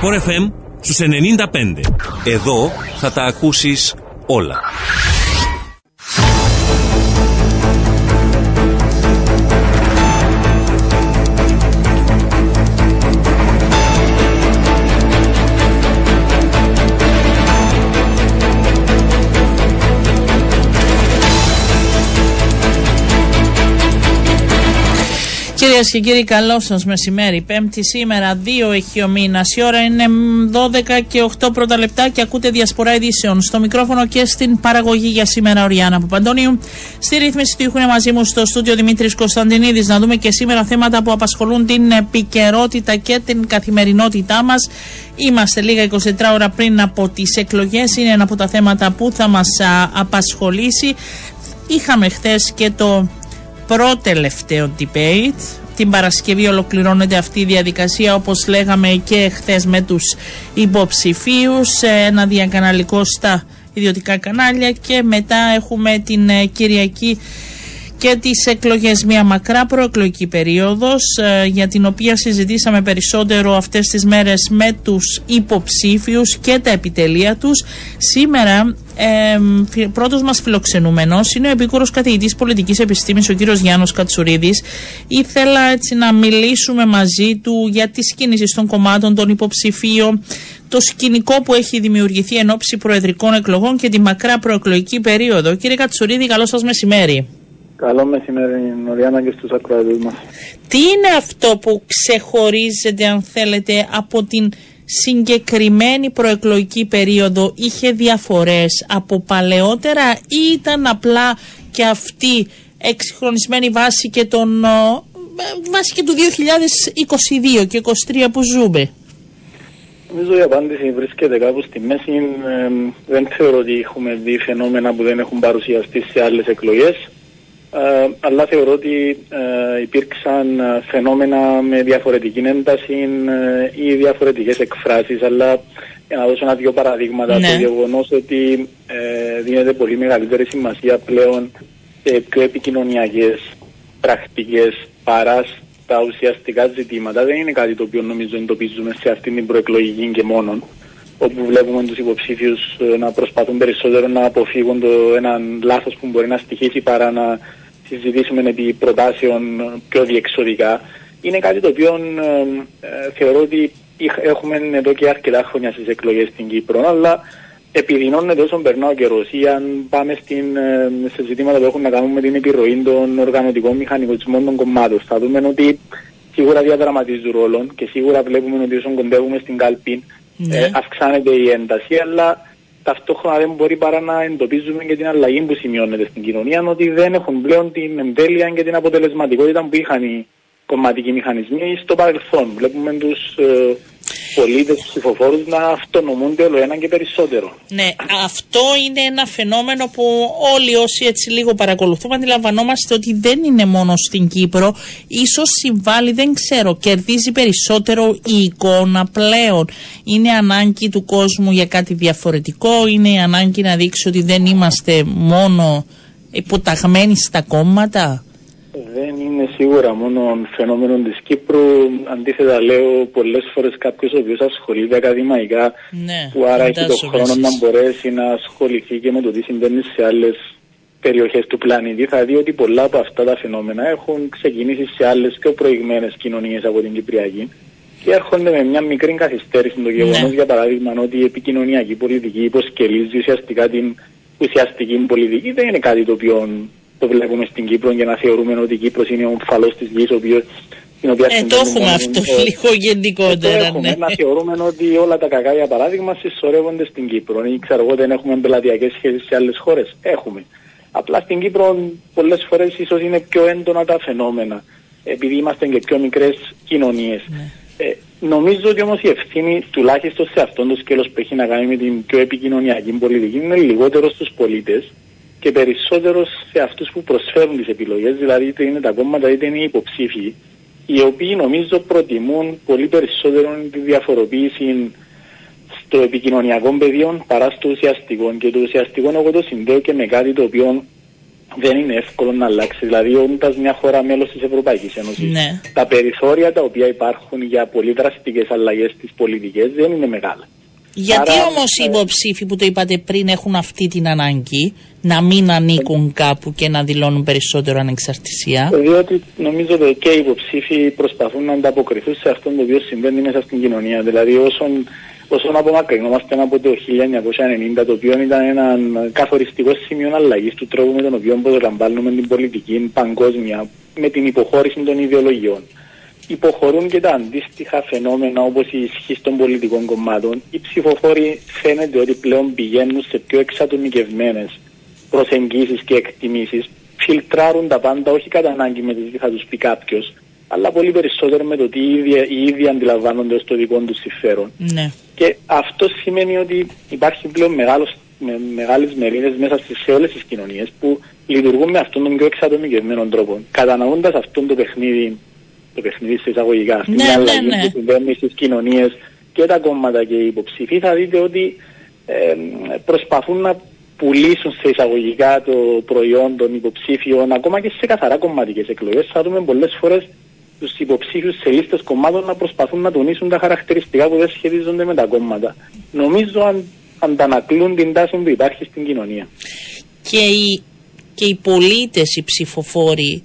Sport FM στους 95. Εδώ θα τα ακούσεις όλα. Κυρίες και κύριοι, καλό σας μεσημέρι. Πέμπτη σήμερα, 2 έχει ο μήνας. Η ώρα είναι 12 και 8 πρώτα λεπτά και ακούτε διασπορά ειδήσεων. Στο μικρόφωνο και στην παραγωγή για σήμερα ο Ριάννα Παπαντώνιου. Στη ρύθμιση του ήχου είναι μαζί μου στο στούντιο Δημήτρης Κωνσταντινίδης. Να δούμε και σήμερα θέματα που απασχολούν την επικαιρότητα και την καθημερινότητά μας. Είμαστε λίγα 24 ώρα πριν από τις εκλογές. Είναι ένα από τα θέματα που θα μας απασχολήσει. Είχαμε χθες και το πρώτο τελευταίο debate. Την Παρασκευή ολοκληρώνεται αυτή η διαδικασία όπως λέγαμε και χθες με τους υποψηφίους ένα διακαναλικό στα ιδιωτικά κανάλια και μετά έχουμε την ε, Κυριακή και τις εκλογές μια μακρά προεκλογική περίοδος ε, για την οποία συζητήσαμε περισσότερο αυτές τις μέρες με τους υποψήφιους και τα επιτελεία τους. Σήμερα ε, πρώτος μας φιλοξενούμενος είναι ο επίκουρος καθηγητής πολιτικής επιστήμης ο κύριος Γιάννος Κατσουρίδης. Ήθελα έτσι να μιλήσουμε μαζί του για τις κίνησεις των κομμάτων, των υποψηφίων, το σκηνικό που έχει δημιουργηθεί εν ώψη προεδρικών εκλογών και τη μακρά προεκλογική περίοδο. Κύριε Κατσουρίδη, καλό σας μεσημέρι. Καλό μεσημέρι, Νοριάννα, και στους ακροατές μας. Τι είναι αυτό που ξεχωρίζεται, αν θέλετε, από την συγκεκριμένη προεκλογική περίοδο είχε διαφορές από παλαιότερα ή ήταν απλά και αυτή εξυγχρονισμένη βάση και, τον, βάση και του 2022 και 2023 που ζούμε; Νομίζω η απάντηση βρίσκεται κάπου στη μέση. Ε, δεν θεωρώ ότι έχουμε δει φαινόμενα που δεν έχουν παρουσιαστεί σε άλλες εκλογές. Ε, αλλά θεωρώ ότι ε, υπήρξαν ε, φαινόμενα με διαφορετική ένταση ή διαφορετικές εκφράσεις αλλά για να δώσω ένα-δυο παραδείγματα ναι. το γεγονός ότι δίνεται πολύ μεγαλύτερη σημασία πλέον σε πιο επικοινωνιακές πρακτικές παράς στα ουσιαστικά ζητήματα δεν είναι κάτι το οποίο νομίζω εντοπίζουμε σε αυτήν την προεκλογική και μόνον όπου βλέπουμε τους υποψήφιους να προσπαθούν περισσότερο να αποφύγουν το έναν λάθος που μπορεί να στοιχήσει παρά να συζητήσουμε επί προτάσεων πιο διεξοδικά. Είναι κάτι το οποίο ε, θεωρώ ότι έχουμε εδώ και αρκετά χρόνια στις εκλογές στην Κύπρο, αλλά επιδεινώνεται όσο περνά ο καιρός ή αν πάμε στην, σε ζητήματα που έχουν να κάνουν με την επιρροή των οργανωτικών μηχανισμών των κομμάτων. Θα δούμε ότι σίγουρα διαδραματίζουν ρόλο και σίγουρα βλέπουμε ότι όσο κοντεύουμε στην κάλπη ναι. ε, αυξάνεται η ένταση, αλλά ταυτόχρονα δεν μπορεί παρά να εντοπίζουμε και την αλλαγή που σημειώνεται στην κοινωνία, ότι δεν έχουν πλέον την εμβέλεια και την αποτελεσματικότητα που είχαν οι κομματικοί μηχανισμοί στο παρελθόν. Βλέπουμε τους ε, πολίτες, τους ψηφοφόρους να αυτονομούνται όλο ένα και περισσότερο. Ναι, αυτό είναι ένα φαινόμενο που όλοι όσοι έτσι λίγο παρακολουθούμε αντιλαμβανόμαστε ότι δεν είναι μόνο στην Κύπρο. Ίσως συμβάλλει, δεν ξέρω, κερδίζει περισσότερο η εικόνα πλέον. Είναι ανάγκη του κόσμου για κάτι διαφορετικό, είναι η ανάγκη να δείξει ότι δεν είμαστε μόνο υποταγμένοι στα κόμματα. Δεν είναι σίγουρα μόνο φαινόμενο της Κύπρου. Αντίθετα λέω πολλές φορές κάποιος ο οποίος ασχολείται ακαδημαϊκά ναι, που άρα έχει τον χρόνο να μπορέσει να ασχοληθεί και με το τι συμβαίνει σε άλλες περιοχές του πλανήτη θα δει ότι πολλά από αυτά τα φαινόμενα έχουν ξεκινήσει σε άλλες πιο προηγμένες κοινωνίες από την Κυπριακή και έρχονται με μια μικρή καθυστέρηση το γεγονός ναι. για παράδειγμα ότι η επικοινωνιακή πολιτική υποσκελίζει ουσιαστικά την ουσιαστική πολιτική δεν είναι κάτι το οποίο το βλέπουμε στην Κύπρο για να θεωρούμε ότι η Κύπρος είναι ο ομφαλός της γης, ο οποίος την οποία ε, το έχουμε αυτό ε, λίγο γενικότερα. Το έχουμε, ναι. να θεωρούμε ότι όλα τα κακά για παράδειγμα συσσωρεύονται στην Κύπρο. Ή ξέρω εγώ δεν έχουμε πελατειακές σχέσεις σε άλλες χώρες. Έχουμε. Απλά στην Κύπρο πολλές φορές ίσως είναι πιο έντονα τα φαινόμενα. Επειδή είμαστε και πιο μικρές κοινωνίες. Ναι. Ε, νομίζω ότι όμως η ευθύνη τουλάχιστον σε αυτόν το σκέλος που έχει να κάνει με την πιο επικοινωνιακή πολιτική είναι λιγότερο στους πολίτες και περισσότερος σε αυτούς που προσφέρουν τις επιλογές, δηλαδή είτε είναι τα κόμματα είτε είναι οι υποψήφοι, οι οποίοι νομίζω προτιμούν πολύ περισσότερο τη διαφοροποίηση στο επικοινωνιακό πεδίο παρά στο ουσιαστικό. Και το ουσιαστικό εγώ το συνδέω και με κάτι το οποίο δεν είναι εύκολο να αλλάξει. Δηλαδή, όντας μια χώρα μέλος της Ευρωπαϊκής Ένωσης, Ναι. τα περιθώρια τα οποία υπάρχουν για πολύ δραστικές αλλαγές στις πολιτικές δεν είναι μεγάλα. Γιατί Άρα, όμως οι ε, υποψήφοι που το είπατε πριν έχουν αυτή την ανάγκη να μην ανήκουν κάπου και να δηλώνουν περισσότερο ανεξαρτησία; Διότι νομίζω ότι και οι υποψήφοι προσπαθούν να ανταποκριθούν σε αυτό το οποίο συμβαίνει μέσα στην κοινωνία. Δηλαδή, όσον, όσον απομακρυνόμαστε από το 1990, το οποίο ήταν ένα καθοριστικό σημείο αλλαγής του τρόπου με τον οποίο προσλαμβάνουμε την πολιτική παγκόσμια, με την υποχώρηση των ιδεολογιών. Υποχωρούν και τα αντίστοιχα φαινόμενα όπως η ισχύ των πολιτικών κομμάτων. Οι ψηφοφόροι φαίνεται ότι πλέον πηγαίνουν σε πιο εξατομικευμένες προσεγγίσεις και εκτιμήσεις φιλτράρουν τα πάντα όχι κατά ανάγκη με το τι θα τους πει κάποιος, αλλά πολύ περισσότερο με το τι οι ίδιοι, οι ίδιοι αντιλαμβάνονται ως το δικό τους συμφέρον. Ναι. Και αυτό σημαίνει ότι υπάρχει πλέον μεγάλος, με, μεγάλες μερίδες μέσα στις, σε όλες τις κοινωνίες που λειτουργούν με αυτόν τον πιο εξατομικευμένο τρόπο. Κατανοώντας αυτόν το παιχνίδι, το παιχνίδι σε εισαγωγικά, αυτή Ναι, η ναι, αλλαγή ναι. που συμβαίνει στις κοινωνίες και τα κόμματα και οι υποψήφοι, θα δείτε ότι ε, προσπαθούν να πουλήσουν σε εισαγωγικά το προϊόν των υποψήφιων, ακόμα και σε καθαρά κομματικές εκλογές. Θα δούμε πολλές φορές τους υποψήφιους σε λίστες κομμάτων να προσπαθούν να τονίσουν τα χαρακτηριστικά που δεν σχετίζονται με τα κόμματα. Νομίζω αν αντανακλούν την τάση που υπάρχει στην κοινωνία. Και οι, και οι πολίτες, οι ψηφοφόροι,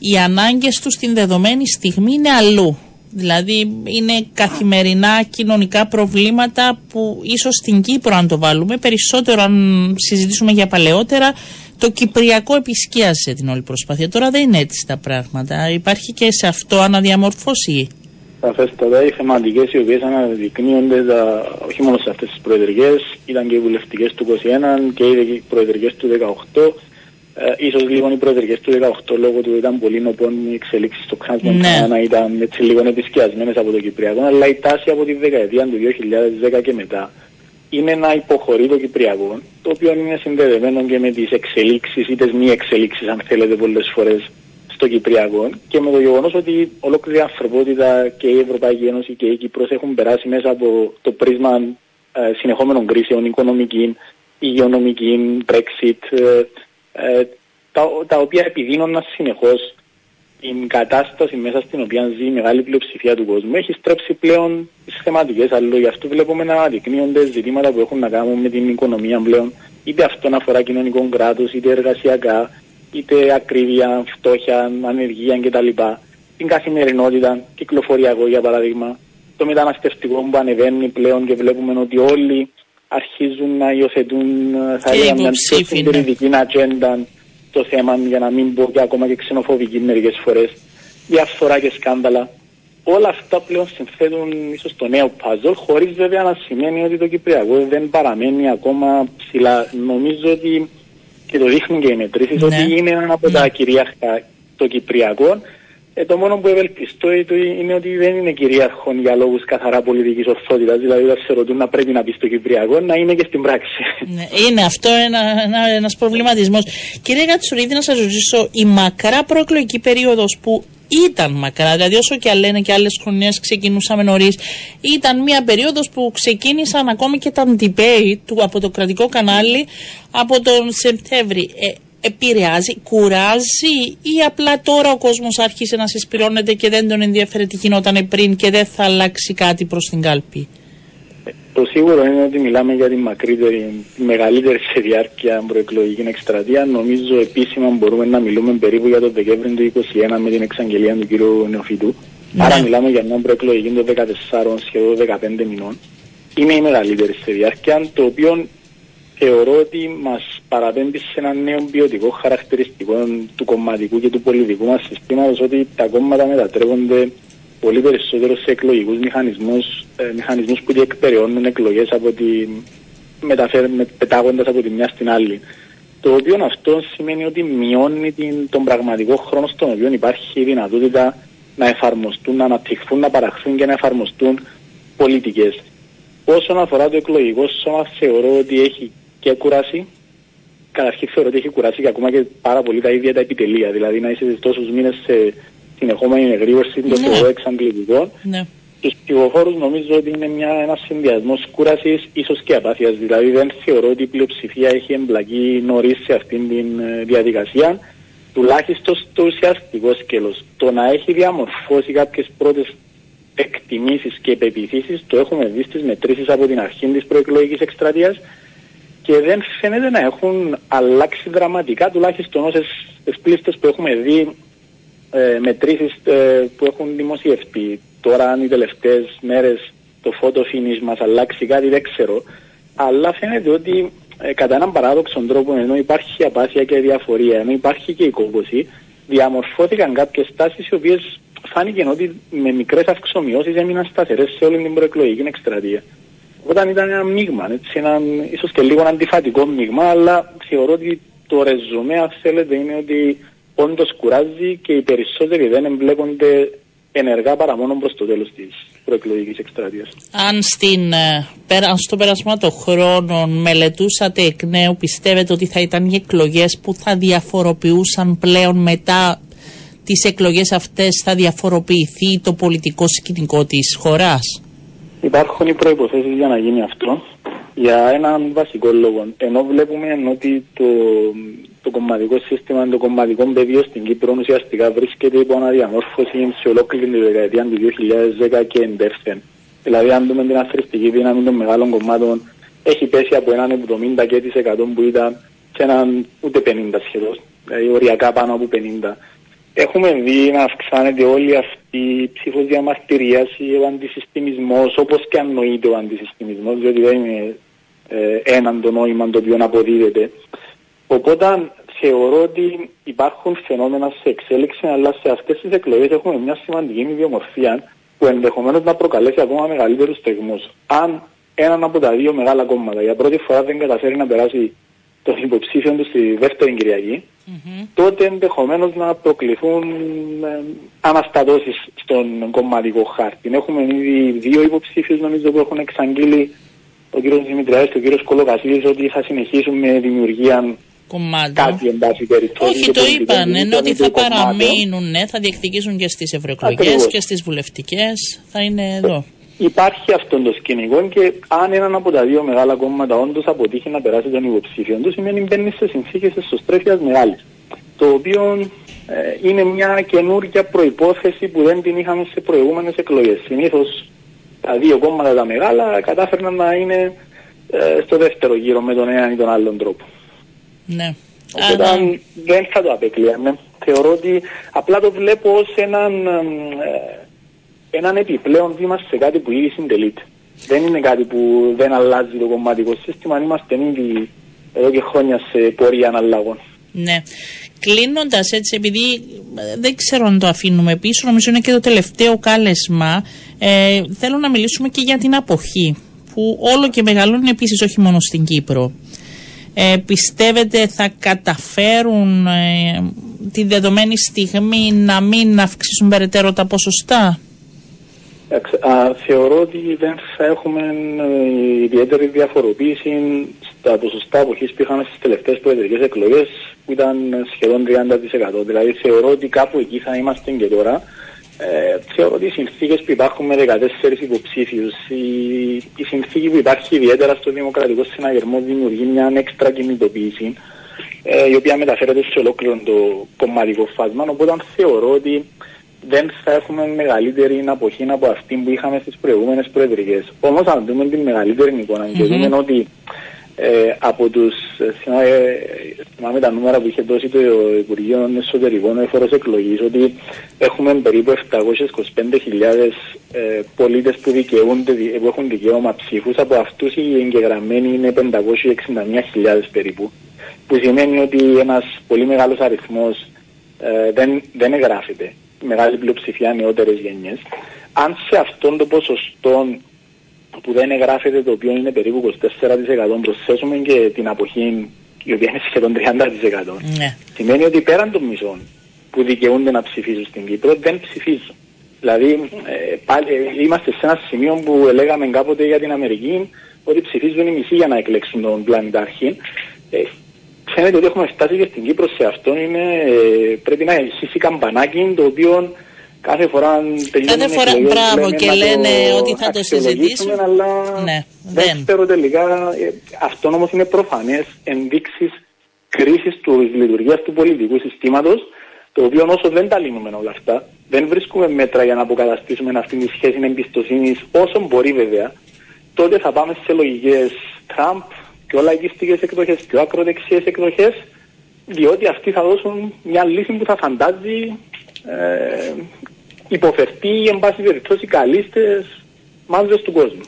οι ανάγκες τους στην δεδομένη στιγμή είναι αλλού. Δηλαδή είναι καθημερινά κοινωνικά προβλήματα που ίσως στην Κύπρο αν το βάλουμε, περισσότερο αν συζητήσουμε για παλαιότερα, το Κυπριακό επισκίασε την όλη προσπάθεια. Τώρα δεν είναι έτσι τα πράγματα. Υπάρχει και σε αυτό αναδιαμορφώση. Σαφέστατα, οι θεματικές οι οποίες αναδεικνύονται τα, όχι μόνο σε αυτές τις προεδρικές, ήταν και οι βουλευτικές του 21 και οι προεδρικές του 18. Ε, ίσως λίγο οι προεδρικές του 18 λόγω του ήταν πολύ νοπών οι εξελίξεις στο κράτος Ναι. να ήταν έτσι λίγο επισκιασμένες από το Κυπριακό αλλά η τάση από τη δεκαετία του 2010 και μετά είναι να υποχωρεί το Κυπριακό το οποίο είναι συνδεδεμένο και με τις εξελίξεις ή τις μη εξελίξεις αν θέλετε πολλές φορές στο Κυπριακό και με το γεγονός ότι ολόκληρη η ανθρωπότητα και η Ευρωπαϊκή Ένωση και η Κύπρος έχουν περάσει μέσα από το πρίσμα ε, συνεχόμενων κρίσεων, οικονομική, υγειονομική, Brexit, ε, ε, τα, τα οποία επιδίνωναν συνεχώς την κατάσταση μέσα στην οποία ζει η μεγάλη πλειοψηφία του κόσμου. Έχει στρέψει πλέον τις θεματικές αλλού. Γι' αυτό βλέπουμε να αναδεικνύονται ζητήματα που έχουν να κάνουν με την οικονομία πλέον. Είτε αυτό αφορά κοινωνικό κράτος, είτε εργασιακά, είτε ακρίβεια, φτώχεια, ανεργία κτλ. Την καθημερινότητα, κυκλοφοριακό για παράδειγμα. Το μεταναστευτικό που ανεβαίνει πλέον και βλέπουμε ότι όλοι αρχίζουν να υιοθετούν θα Και έλεγα, μια πιο υποψήφοι, ναι. συντηρητική ατζέντα το θέμα για να μην πω και ακόμα και ξενοφοβική μερικές φορές, διαφθορά και σκάνδαλα. Όλα αυτά πλέον συνθέτουν ίσως το νέο puzzle, χωρίς βέβαια να σημαίνει ότι το Κυπριακό δεν παραμένει ακόμα ψηλά. Νομίζω ότι και το δείχνουν και οι μετρήσει Ναι. ότι είναι ένα από τα Ναι. κυρίαρχα το Κυπριακό. Ε, το μόνο που ευελπιστώ ε, το είναι ότι δεν είναι κυρίαρχο για λόγους καθαρά πολιτικής ορθότητας. Δηλαδή, όταν σε ρωτούν να πρέπει να πει στο Κυπριακό, να είναι και στην πράξη. Ναι, είναι αυτό ένα, ένα, ένας προβληματισμός. Κύριε Κατσουρίδη, να σας ρωτήσω, η μακρά προεκλογική περίοδος που ήταν μακρά, δηλαδή όσο και αν λένε και άλλες χρονιές ξεκινούσαμε νωρίς, ήταν μια περίοδος που ξεκίνησαν ακόμη και τα debate του από το κρατικό κανάλι από τον Σεπτέμβρη. Ε, επηρεάζει, κουράζει ή απλά τώρα ο κόσμος άρχισε να συσπηρώνεται και δεν τον ενδιαφέρει τι γινόταν πριν και δεν θα αλλάξει κάτι προς την κάλπη; Το σίγουρο είναι ότι μιλάμε για τη μακρύτερη, τη μεγαλύτερη σε διάρκεια προεκλογική εκστρατεία. Νομίζω επίσημα μπορούμε να μιλούμε περίπου για το Δεκέμβριο του 2021 με την εξαγγελία του κ. Νεοφίτου. Ναι. Άρα μιλάμε για μια προεκλογική των 14 σχεδόν 15 μηνών. Είναι η μεγαλύτερη σε διάρκεια, το οποίο θεωρώ ότι μας παραπέμπει σε ένα νέο ποιοτικό χαρακτηριστικό του κομματικού και του πολιτικού μας συστήματος, ότι τα κόμματα μετατρέπονται πολύ περισσότερο σε εκλογικούς μηχανισμούς, ε, μηχανισμούς που διεκπεραιώνουν εκλογές από τη. μεταφέρουν, πετάγοντας από τη μια στην άλλη. Το οποίο αυτό σημαίνει ότι μειώνει την, τον πραγματικό χρόνο στον οποίο υπάρχει η δυνατότητα να εφαρμοστούν, να αναπτυχθούν, να παραχθούν και να εφαρμοστούν πολιτικές. Όσον αφορά το εκλογικό σώμα, θεωρώ ότι έχει και κουράσει. Καταρχήν θεωρώ ότι έχει κουράσει και ακόμα και πάρα πολύ τα ίδια τα επιτελεία. Δηλαδή να είσαι τόσους μήνες σε συνεχόμενη εγρήγορση, το Ναι. θεωρώ εξαντλητικό. Ναι. Στου ψηφοφόρου νομίζω ότι είναι μια, ένας συνδυασμός κούρασης, ίσως και απάθειας. Δηλαδή δεν θεωρώ ότι η πλειοψηφία έχει εμπλακεί νωρίς σε αυτήν τη ε, διαδικασία. Τουλάχιστον στο ουσιαστικό σκέλος. Το να έχει διαμορφώσει κάποιες πρώτες εκτιμήσεις και πεπιθήσεις το έχουμε δει στις μετρήσεις από την αρχή της προεκλογικής εκστρατείας και δεν φαίνεται να έχουν αλλάξει δραματικά, τουλάχιστον όσες πλήστε που έχουμε δει ε, μετρήσεις ε, που έχουν δημοσιευτεί. Τώρα αν οι τελευταίες μέρες το photo finish μας αλλάξει κάτι δεν ξέρω. Αλλά φαίνεται ότι ε, κατά έναν παράδοξο τρόπο ενώ υπάρχει απάθεια και διαφορία, ενώ υπάρχει και η κόμποση, διαμορφώθηκαν κάποιες τάσεις οι οποίες φάνηκε ότι με μικρές αυξομοιώσεις έμειναν σταθερές σε όλη την προεκλογική εκστρατεία. Όταν ήταν ένα μείγμα, έτσι, ένα, ίσως και λίγο αντιφατικό μείγμα, αλλά θεωρώ ότι το ρεζουμέ, αν θέλετε, είναι ότι όντως κουράζει και οι περισσότεροι δεν εμπλέκονται ενεργά παρά μόνο προς το τέλος της προεκλογικής εκστρατείας. Αν στην, ε, στο περασμό των χρόνων μελετούσατε εκ νέου, πιστεύετε ότι θα ήταν οι εκλογές που θα διαφοροποιούσαν πλέον μετά τις εκλογές αυτές, θα διαφοροποιηθεί το πολιτικό σκηνικό της χώρας; Υπάρχουν οι προποθέσει για να γίνει αυτό για έναν βασικό λόγο. Ενώ βλέπουμε ότι το, το κομματικό σύστημα, το κομματικό πεδίο στην Κύπρο ουσιαστικά βρίσκεται υπό αναδιαμόρφωση σε ολόκληρη τη δεκαετία του 2010 και εντεύθεν. Δηλαδή, αν δούμε την αθρηστική δύναμη των μεγάλων κομμάτων, έχει πέσει από έναν 70% και που ήταν σε έναν ούτε 50 σχεδόν, δηλαδή οριακά πάνω από 50. Έχουμε δει να αυξάνεται όλη αυτή η ψηφοδιαμαρτυρία, ο αντισυστημισμός, όπως και αν νοείται ο αντισυστημισμός, διότι δεν είναι ε, έναν το νόημα το οποίο αποδίδεται. Οπότε θεωρώ ότι υπάρχουν φαινόμενα σε εξέλιξη, αλλά σε αυτές τις εκλογές έχουμε μια σημαντική ιδιομορφία που ενδεχομένως να προκαλέσει ακόμα μεγαλύτερους στεγμούς. Αν έναν από τα δύο μεγάλα κόμματα για πρώτη φορά δεν καταφέρει να περάσει τον υποψήφιο τους στη δεύτερη Κυριακή, mm-hmm. τότε ενδεχομένως να προκληθούν ε, αναστατώσεις στον κομματικό χάρτη. Έχουμε ήδη δύο υποψήφιους νομίζω που έχουν εξαγγείλει ο κύριος Δημητριάδης και ο κύριος Κολοκασίλης ότι θα συνεχίσουν με δημιουργία κομμάτι. Κάτι εν πάση περιπτώσει. Όχι, το είπαν, ενώ ότι θα παραμείνουν, ναι, θα διεκδικήσουν και στις ευρωεκλογές και στις βουλευτικές. Θα είναι εδώ. Υπάρχει αυτό το σκηνικό και αν έναν από τα δύο μεγάλα κόμματα όντως αποτύχει να περάσει τον υποψήφιο του, σημαίνει μπαίνει σε συνθήκες εσωστρέφειας μεγάλης. Το οποίο ε, είναι μια καινούργια προπόθεση που δεν την είχαμε σε προηγούμενες εκλογές. Συνήθως τα δύο κόμματα τα μεγάλα κατάφερναν να είναι ε, στο δεύτερο γύρο με τον έναν ή τον άλλον τρόπο. Ναι. Οπότε δεν θα το απεκλείαμε. Θεωρώ ότι απλά το βλέπω ως έναν, ε, έναν επιπλέον βήμα σε κάτι που ήδη συντελείται. Δεν είναι κάτι που δεν αλλάζει το κομματικό σύστημα. Είμαστε ήδη εδώ και χρόνια σε πορεία αναλλαγών. Ναι. Κλείνοντας έτσι, επειδή ε, δεν ξέρω αν το αφήνουμε πίσω, νομίζω είναι και το τελευταίο κάλεσμα. Ε, θέλω να μιλήσουμε και για την αποχή, που όλο και μεγαλώνει επίσης όχι μόνο στην Κύπρο. Ε, πιστεύετε θα καταφέρουν ε, τη δεδομένη στιγμή να μην αυξήσουν περαιτέρω τα ποσοστά; Α, θεωρώ ότι δεν θα έχουμε ε, ιδιαίτερη διαφοροποίηση στα ποσοστά αποχής που είχαμε στις τελευταίες προεδρικές εκλογές που ήταν σχεδόν 30%. Δηλαδή θεωρώ ότι κάπου εκεί θα είμαστε και τώρα. Ε, θεωρώ ότι οι συνθήκες που υπάρχουν με 14 υποψήφιους, η, η συνθήκη που υπάρχει ιδιαίτερα στο Δημοκρατικό Συναγερμό δημιουργεί μια έξτρα κινητοποίηση ε, η οποία μεταφέρεται σε ολόκληρο το κομματικό φάσμα. Οπότε θεωρώ ότι δεν θα έχουμε μεγαλύτερη αποχή από αυτή που είχαμε στις προηγούμενες προεδρικές. Όμως, αν δούμε την μεγαλύτερη εικόνα και δούμε ότι ε, από τους. Ε, θυμάμαι τα νούμερα που είχε δώσει το Υπουργείο Εσωτερικών Εφορό Εκλογής, ότι έχουμε περίπου 725.000 ε, πολίτες που, που έχουν δικαίωμα ψήφους. Από αυτούς οι εγγεγραμμένοι είναι 561.000 περίπου. Που σημαίνει ότι ένας πολύ μεγάλος αριθμός ε, δεν, δεν εγγράφεται μεγάλη πλειοψηφία νεότερες γενιές. Αν σε αυτόν το ποσοστό που δεν εγγράφεται, το οποίο είναι περίπου 24%, προσθέσουμε και την αποχή, η οποία είναι σχεδόν 30%, ναι. σημαίνει ότι πέραν των μισών που δικαιούνται να ψηφίσουν στην Κύπρο, δεν ψηφίζουν. Δηλαδή, ε, πάλι, ε, είμαστε σε ένα σημείο που λέγαμε κάποτε για την Αμερική ότι ψηφίζουν οι μισοί για να εκλέξουν τον πλανητάρχη. Ε, φαίνεται ότι έχουμε φτάσει και στην Κύπρο σε αυτό. Είναι, ε, πρέπει να ισχύσει καμπανάκι το οποίο κάθε φορά τελειώνουν Κάθε φορά, εκλογές, μπράβο, λέμε και να λένε το ότι θα το αξιολογήσουμε, συζητήσουμε. Αλλά Ναι, δεν δεν. ξέρω τελικά. ε, Αυτό όμως είναι προφανές ενδείξεις κρίσης της λειτουργίας του πολιτικού συστήματος, το οποίο όσο δεν τα λύνουμε όλα αυτά, δεν βρίσκουμε μέτρα για να αποκαταστήσουμε αυτή τη σχέση εμπιστοσύνης, όσο μπορεί βέβαια, τότε θα πάμε σε λογικές Τραμπ, πιο λαϊκιστικέ εκδοχές, πιο ακροδεξιέ εκδοχές, διότι αυτοί θα δώσουν μια λύση που θα φαντάζει ε, υποφερτεί ή εν πάση περιπτώσει καλύστες μάζες του κόσμου.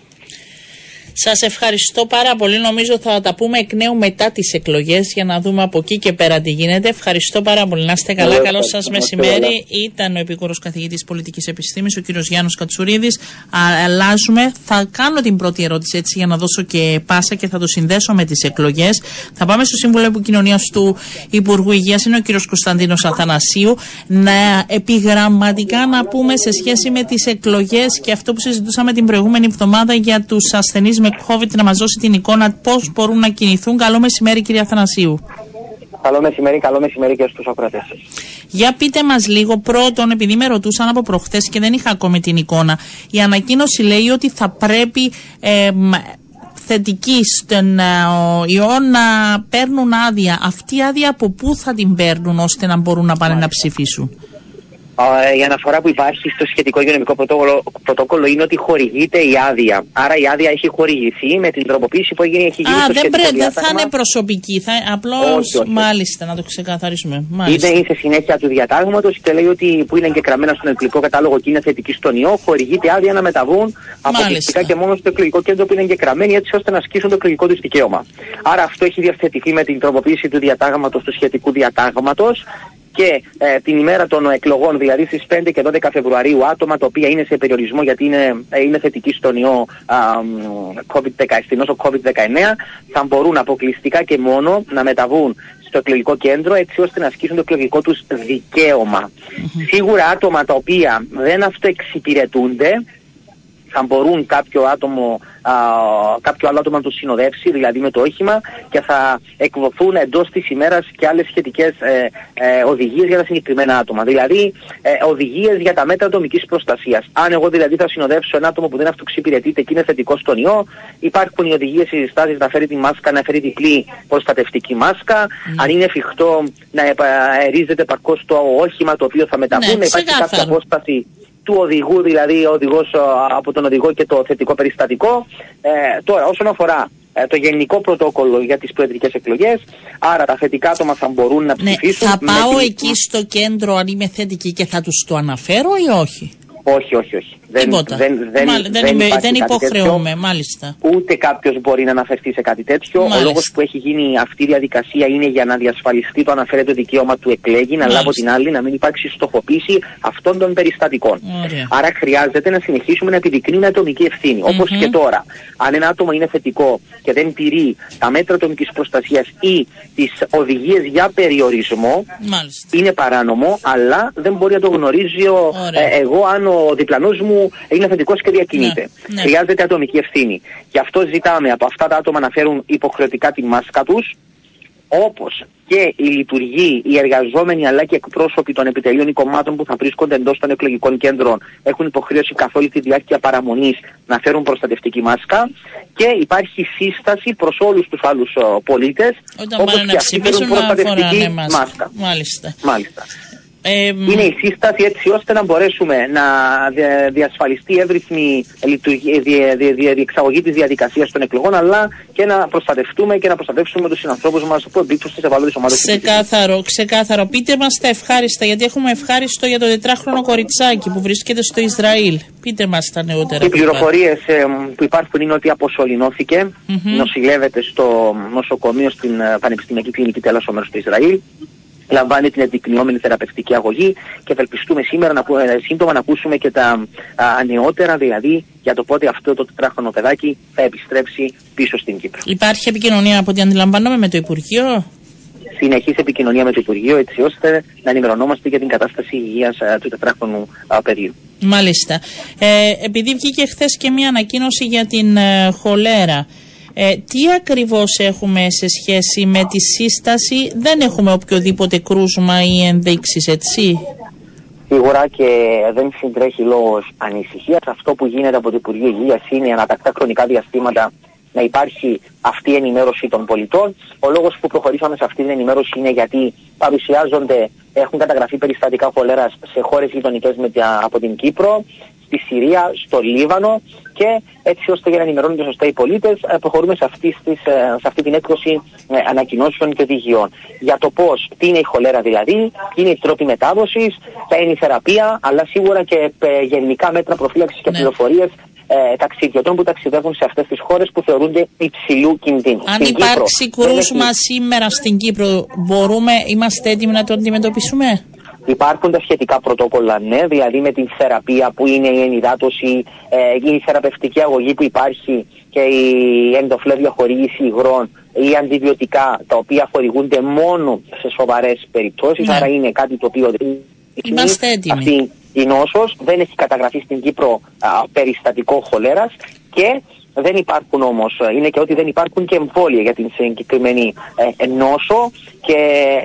Σας ευχαριστώ πάρα πολύ. Νομίζω θα τα πούμε εκ νέου μετά τις εκλογές για να δούμε από εκεί και πέρα τι γίνεται. Ευχαριστώ πάρα πολύ. Να είστε καλά. Εγώ Καλό ευχαριστώ. σας Να είστε μεσημέρι. καλά. Ήταν ο επίκορο καθηγητής πολιτικής επιστήμης, ο κύριος Γιάννη Κατσουρίδης. Αλλάζουμε. Θα κάνω την πρώτη ερώτηση έτσι για να δώσω και πάσα και θα το συνδέσω με τις εκλογές. Θα πάμε στο Σύμβουλο Επικοινωνίας του Υπουργού Υγείας. Είναι ο κύριος Κωνσταντίνος Αθανασίου. Να επιγραμματικά να πούμε σε σχέση με τις εκλογές και αυτό που συζητούσαμε την προηγούμενη εβδομάδα για τους ασθενείς με COVID να μας δώσει την εικόνα πώς μπορούν να κινηθούν. Καλό μεσημέρι, κύριε Αθανασίου. Καλό μεσημέρι, καλό μεσημέρι και στους ακροατές σας. Για πείτε μας λίγο πρώτον, επειδή με ρωτούσαν από προχτές και δεν είχα ακόμη την εικόνα. Η ανακοίνωση λέει ότι θα πρέπει ε, μ, θετικοί στον ε, ο ιό να παίρνουν άδεια. Αυτή η άδεια από πού θα την παίρνουν ώστε να μπορούν να πάνε να ψηφίσουν; Ε, η αναφορά που υπάρχει στο σχετικό υγειονομικό πρωτόκολλο, πρωτόκολλο είναι ότι χορηγείται η άδεια. Άρα η άδεια έχει χορηγηθεί με την τροποποίηση που έγινε, έχει γίνει Α, στο δεν, σχετικό πρέπει, δεν θα διάταγμα. είναι προσωπική. Θα, απλώς, Όχι, όχι. μάλιστα, να το ξεκαθαρίσουμε. Είναι, Μάλιστα. είναι σε συνέχεια του διατάγματος και λέει ότι που είναι εγγεγραμμένα στον εκλογικό κατάλογο και είναι θετική στον ιό, χορηγείται άδεια να μεταβούν αποκλειστικά και μόνο στο εκλογικό κέντρο που είναι εγγεγραμμένοι έτσι ώστε να ασκήσουν το εκλογικό τους δικαίωμα. Άρα αυτό έχει διευθετηθεί με την τροποποίηση του διατάγματος, του σχετικού διατάγματος και ε, την ημέρα των εκλογών, δηλαδή στις 5 και 12 Φεβρουαρίου, άτομα τα οποία είναι σε περιορισμό γιατί είναι, ε, είναι θετικοί στον ιό α, μ, COVID-19, στην νόσο COVID-19, θα μπορούν αποκλειστικά και μόνο να μεταβούν στο εκλογικό κέντρο έτσι ώστε να ασκήσουν το εκλογικό τους δικαίωμα. Σίγουρα άτομα τα οποία δεν αυτοεξυπηρετούνται θα μπορούν κάποιο άτομο, α, κάποιο άλλο άτομο να του συνοδεύσει, δηλαδή με το όχημα, και θα εκδοθούν εντός της ημέρας και άλλες σχετικές ε, ε, οδηγίες για τα συγκεκριμένα άτομα. Δηλαδή, ε, οδηγίες για τα μέτρα ατομικής προστασίας. Αν εγώ δηλαδή θα συνοδεύσω ένα άτομο που δεν αυτοξυπηρετείται και είναι θετικό στον ιό, υπάρχουν οι οδηγίες, οι συστάσεις να φέρει τη μάσκα, να φέρει διπλή προστατευτική μάσκα. Αν είναι εφικτό να αερίζεται παρκώς το όχημα το οποίο θα μεταβούν, Ναι, να υπάρχει κάποια ξεκάθαρο. απόσταση του οδηγού, δηλαδή ο οδηγός ε, από τον οδηγό και το θετικό περιστατικό. Ε, τώρα, όσον αφορά ε, το γενικό πρωτόκολλο για τις προεδρικές εκλογές, άρα τα θετικά άτομα θα μπορούν να Ναι, ψηφίσουν. θα με πάω την- εκεί στο κέντρο αν είμαι θετική και θα τους το αναφέρω ή όχι; Όχι, όχι, όχι. Τίποτα. Δεν, δεν, Μάλ- δεν, είμαι- υπάρχει δεν κάτι υποχρεώμαι, τέτοιο. μάλιστα. Ούτε κάποιος μπορεί να αναφερθεί σε κάτι τέτοιο. Μάλιστα. Ο λόγος που έχει γίνει αυτή η διαδικασία είναι για να διασφαλιστεί το αναφέρετο δικαίωμα του εκλέγει, αλλά Μάλιστα. από την άλλη να μην υπάρξει στοχοποίηση αυτών των περιστατικών. Ωραία. Άρα χρειάζεται να συνεχίσουμε να επιδεικνύουμε ατομική ευθύνη. Όπως Μμμ. και τώρα. Αν ένα άτομο είναι θετικό και δεν τηρεί τα μέτρα ατομικής προστασίας ή τις οδηγίες για περιορισμό, Μάλιστα. είναι παράνομο, αλλά δεν μπορεί να το γνωρίζει ο, Ωραία. ε, εγώ αν ο διπλανός μου είναι θετικό και διακινείται. Ναι, ναι. Χρειάζεται ατομική ευθύνη. Γι' αυτό ζητάμε από αυτά τα άτομα να φέρουν υποχρεωτικά τη μάσκα τους, όπως και οι λειτουργοί, οι εργαζόμενοι αλλά και εκπρόσωποι των επιτελείων ή κομμάτων που θα βρίσκονται εντός των εκλογικών κέντρων έχουν υποχρέωση καθ' όλη τη διάρκεια παραμονής να φέρουν προστατευτική μάσκα και υπάρχει σύσταση προς όλους τους άλλους πολίτες Όταν πάνε να ψηφίσουν να φοράνε μάσκα. Μάλιστα. Μάλιστα. Ε, μ, Είναι η σύσταση έτσι ώστε να μπορέσουμε να δια- διασφαλιστεί η εύρυθμη λειτουργία- δια- δια- δια- διεξαγωγή της διαδικασίας των εκλογών, αλλά και να προστατευτούμε και να προστατεύσουμε τους συνανθρώπους μας που εμπίπτουν στις ευάλωτες ομάδες. Ξεκάθαρο, ξεκάθαρο. Πείτε μας τα ευχάριστα, γιατί έχουμε ευχάριστο για το τετράχρονο κοριτσάκι που βρίσκεται στο Ισραήλ. Πείτε μας τα νεότερα. Οι από αυτά. πληροφορίες που υπάρχουν είναι ότι αποσωληνώθηκε, Μμμ. νοσηλεύεται στο νοσοκομείο στην ε, Πανεπιστημιακή Κλινική Τέλασο μέρος του Ισραήλ. Λαμβάνει την ενδεικνυόμενη θεραπευτική αγωγή και ευελπιστούμε σήμερα να, πού- ε, σύντομα να ακούσουμε και τα α, νεότερα, δηλαδή για το πότε αυτό το τετράχρονο παιδάκι θα επιστρέψει πίσω στην Κύπρο. Υπάρχει επικοινωνία από ό,τι αντιλαμβάνομαι με το Υπουργείο; Συνεχής επικοινωνία με το Υπουργείο έτσι ώστε να ενημερωνόμαστε για την κατάσταση υγείας α, του τετράχρονου α, παιδιού. Μάλιστα. Ε, επειδή βγήκε χθες και μια ανακοίνωση για την ε, χολέρα. Ε, τι ακριβώς έχουμε σε σχέση με τη σύσταση, δεν έχουμε οποιοδήποτε κρούσμα ή ενδείξεις, έτσι; Σίγουρα και δεν συντρέχει λόγος ανησυχίας. Αυτό που γίνεται από το Υπουργείο Υγείας είναι ανατακτά χρονικά διαστήματα να υπάρχει αυτή η ενημέρωση των πολιτών. Ο λόγος που προχωρήσαμε σε αυτή την ενημέρωση είναι γιατί παρουσιάζονται, έχουν καταγραφεί περιστατικά χολέρας σε χώρες γειτονικές από την Κύπρο, στη Συρία, στο Λίβανο και έτσι ώστε για να ενημερώνονται σωστά οι πολίτες, ε, προχωρούμε σε αυτή, στις, ε, σε αυτή την έκδοση ε, ανακοινώσεων και οδηγιών. Για το πώς, τι είναι η χολέρα δηλαδή, ποιοι είναι οι τρόποι μετάδοσης, ποια είναι η θεραπεία, αλλά σίγουρα και γενικά μέτρα προφύλαξης και ναι. πληροφορίες ε, ταξιδιωτών που ταξιδεύουν σε αυτές τις χώρες που θεωρούνται υψηλού κινδύνου. Αν στην υπάρξει Κύπρο, κρούσμα έχει... σήμερα στην Κύπρο, μπορούμε, είμαστε έτοιμοι να το αντιμετωπίσουμε; Υπάρχουν τα σχετικά πρωτόκολλα, ναι, δηλαδή με την θεραπεία που είναι η ενυδάτωση, ε, η θεραπευτική αγωγή που υπάρχει και η ενδοφλέβια χορήγηση υγρών ή αντιβιωτικά τα οποία χορηγούνται μόνο σε σοβαρές περιπτώσεις. Ναι. Άρα είναι κάτι το οποίο δεν Είμαστε έτοιμοι. Αυτή η νόσος δεν έχει καταγραφεί στην Κύπρο α, περιστατικό χολέρας και δεν υπάρχουν όμως, είναι και ότι δεν υπάρχουν και εμβόλια για την συγκεκριμένη ε, νόσο και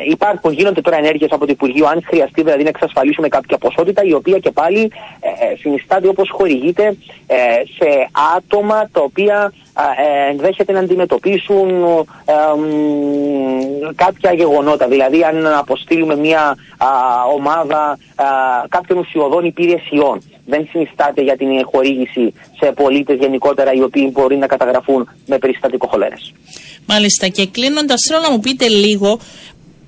υπάρχουν, γίνονται τώρα ενέργειες από το Υπουργείο, αν χρειαστεί δηλαδή να εξασφαλίσουμε κάποια ποσότητα, η οποία και πάλι ε, ε συνιστάται όπως χορηγείται ε, σε άτομα τα οποία ε, ενδέχεται να αντιμετωπίσουν κάποια γεγονότα. Δηλαδή, αν αποστείλουμε μια ομάδα κάποιων ουσιοδών υπηρεσιών δεν συνιστάται για την χορήγηση σε πολίτες γενικότερα οι οποίοι μπορεί να καταγραφούν με περιστατικό χολέρε. Μάλιστα. Και κλείνοντας, θέλω να μου πείτε λίγο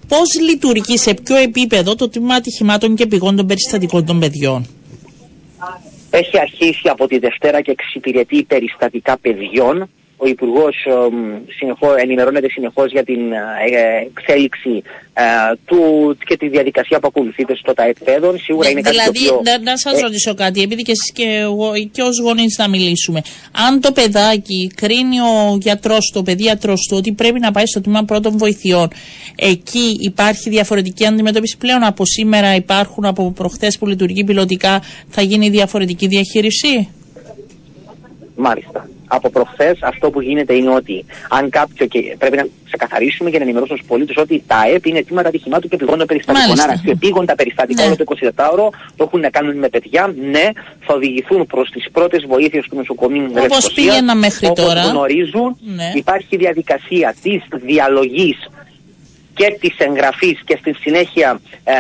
πώς λειτουργεί, σε ποιο επίπεδο το τμήμα ατυχημάτων και πηγών των περιστατικών των παιδιών; Έχει αρχίσει από τη Δευτέρα και εξυπηρετεί περιστατικά παιδιών ο Υπουργός ενημερώνεται συνεχώς για την ε, εξέλιξη ε, του και τη διαδικασία που ακολουθείται στο ΤΑΕΠ Σίγουρα είναι δηλαδή, κάτι το οποίο... να, σας ε, ρωτήσω κάτι, επειδή και εσείς και, εγώ, και ως γονείς να μιλήσουμε. Αν το παιδάκι κρίνει ο γιατρός του, ο παιδίατρο του, ότι πρέπει να πάει στο τμήμα πρώτων βοηθειών, εκεί υπάρχει διαφορετική αντιμετώπιση πλέον από σήμερα; Υπάρχουν από προχθές που λειτουργεί πιλωτικά, θα γίνει διαφορετική διαχείριση; Μάλιστα από προχθές αυτό που γίνεται είναι ότι αν κάποιο. και πρέπει να ξεκαθαρίσουμε και να ενημερώσουμε στους πολίτες ότι τα ΑΕΠ είναι τμήματα ατυχημάτων και επιγόντων περιστατικών. Άρα, σε επίγοντα περιστατικά ναι. όλο το 24ωρο το έχουν να κάνουν με παιδιά. Ναι, θα οδηγηθούν προς τις πρώτες βοήθειες του νοσοκομείου Όπως πήγαινα μέχρι όπως τώρα. γνωρίζουν, ναι. υπάρχει διαδικασία της διαλογής και της εγγραφής και στη συνέχεια ε,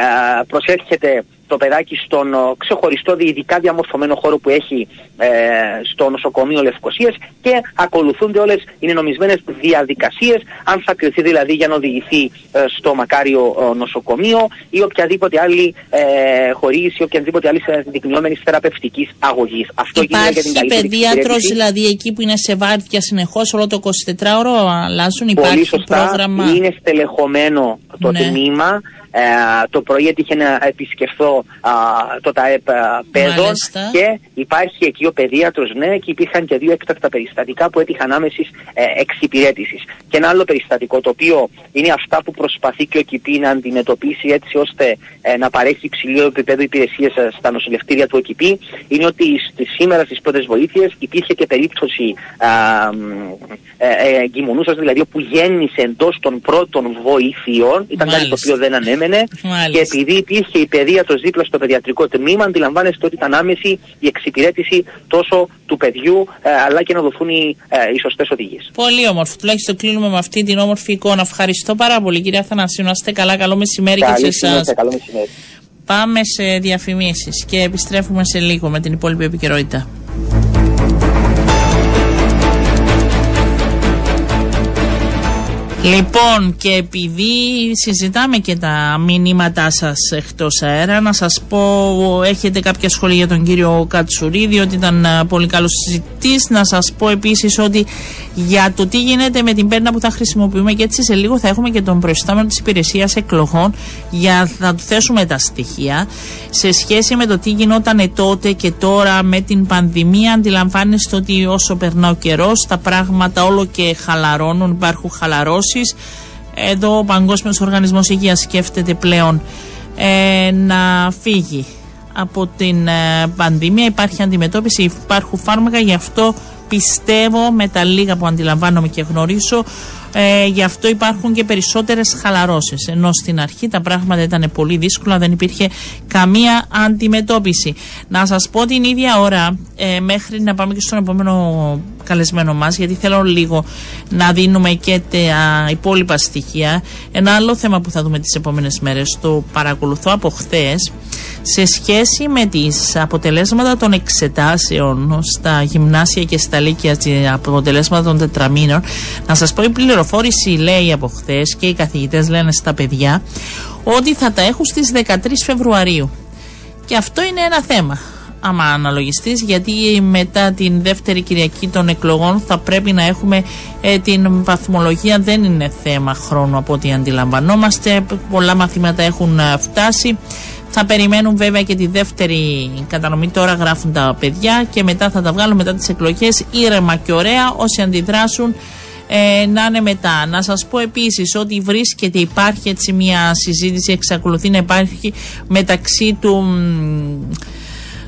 προσέρχεται το παιδάκι στον ξεχωριστό ειδικά διαμορφωμένο χώρο που έχει ε, στο νοσοκομείο Λευκοσίας και ακολουθούνται όλες οι νομισμένες διαδικασίες, αν θα κρυθεί δηλαδή για να οδηγηθεί ε, στο μακάριο νοσοκομείο ή οποιαδήποτε άλλη ε, χορήγηση ή οποιαδήποτε άλλη δεικνυόμενη θεραπευτικής αγωγής. Αυτό γίνεται για την καλύτερη παιδίατρο δηλαδή εκεί που είναι σε βάρδια συνεχώς όλο το 24ωρο, αλλάζουν, υπάρχει Πολύ σωστά, πρόγραμμα; Είναι στελεχωμένο το ναι. τμήμα. Ε, το πρωί έτυχε να επισκεφθώ το ΤΑΕΠ Πέδων και υπάρχει εκεί ο παιδίατρος, ναι, και υπήρχαν και δύο έκτακτα περιστατικά που έτυχαν άμεσης ε, εξυπηρέτησης. Και ένα άλλο περιστατικό το οποίο είναι αυτά που προσπαθεί και ο ΚΙΠΗ να αντιμετωπίσει έτσι ώστε ε, να παρέχει υψηλό επίπεδο υπηρεσίες στα νοσηλευτήρια του ΟΚΙΠΗ είναι ότι στη, σήμερα στις πρώτες βοήθειες υπήρχε και περίπτωση εγκυμονούσας, δηλαδή που γέννησε εντός των πρώτων βοήθειων, ήταν κάτι το οποίο δεν ανέμενε και επειδή υπήρχε η παιδίατρο δίπλα στο παιδιατρικό τμήμα, αντιλαμβάνεστε ότι ήταν άμεση η εξυπηρέτηση τόσο του παιδιού, ε, αλλά και να δοθούν οι, ε, οι σωστές οδηγίες. Πολύ όμορφο. Τουλάχιστον κλείνουμε με αυτή την όμορφη εικόνα. Ευχαριστώ πάρα πολύ, κυρία Αθανασίου. Να είστε καλά. Καλό μεσημέρι Καλή και σε εσάς. Καλό μεσημέρι. Πάμε σε διαφημίσεις και επιστρέφουμε σε λίγο με την υπόλοιπη επικαιρότητα. Λοιπόν και επειδή συζητάμε και τα μηνύματά σας εκτός αέρα να σας πω έχετε κάποια σχόλια για τον κύριο Κατσουρίδη ότι ήταν πολύ καλός συζητητής. Να σας πω επίσης ότι για το τι γίνεται με την πέρνα που θα χρησιμοποιούμε και έτσι σε λίγο θα έχουμε και τον προϊστάμενο της υπηρεσίας εκλογών για να του θέσουμε τα στοιχεία σε σχέση με το τι γινόταν τότε και τώρα με την πανδημία αντιλαμβάνεστε ότι όσο περνά ο καιρός τα πράγματα όλο και χαλαρώνουν υπάρχουν χαλαρώσεις εδώ ο Παγκόσμιος Οργανισμός Υγείας σκέφτεται πλέον ε, να φύγει από την ε, πανδημία. Υπάρχει αντιμετώπιση, υπάρχουν φάρμακα, γι' αυτό πιστεύω με τα λίγα που αντιλαμβάνομαι και γνωρίζω Ε, γι' αυτό υπάρχουν και περισσότερες χαλαρώσεις. Ενώ στην αρχή τα πράγματα ήταν πολύ δύσκολα, δεν υπήρχε καμία αντιμετώπιση. Να σας πω την ίδια ώρα, ε, μέχρι να πάμε και στον επόμενο καλεσμένο μας, γιατί θέλω λίγο να δίνουμε και τα υπόλοιπα στοιχεία. Ένα άλλο θέμα που θα δούμε τις επόμενες μέρες, το παρακολουθώ από χθες σε σχέση με τις αποτελέσματα των εξετάσεων στα γυμνάσια και στα λύκεια, αποτελέσματα των τετραμήνων, να σας πω η πληροφόρηση λέει από χθες και οι καθηγητές λένε στα παιδιά ότι θα τα έχουν στις 13 Φεβρουαρίου. Και αυτό είναι ένα θέμα άμα αναλογιστείς γιατί μετά την δεύτερη Κυριακή των εκλογών θα πρέπει να έχουμε ε, την βαθμολογία. Δεν είναι θέμα χρόνου από ό,τι αντιλαμβανόμαστε. Πολλά μαθήματα έχουν ε, φτάσει θα περιμένουν βέβαια και τη δεύτερη κατανομή. Τώρα γράφουν τα παιδιά και μετά θα τα βγάλουν μετά τις εκλογές ήρεμα και ωραία. Όσοι αντιδράσουν ε, να είναι μετά. Να σας πω επίσης ότι βρίσκεται, υπάρχει έτσι μια συζήτηση, εξακολουθεί να υπάρχει μεταξύ του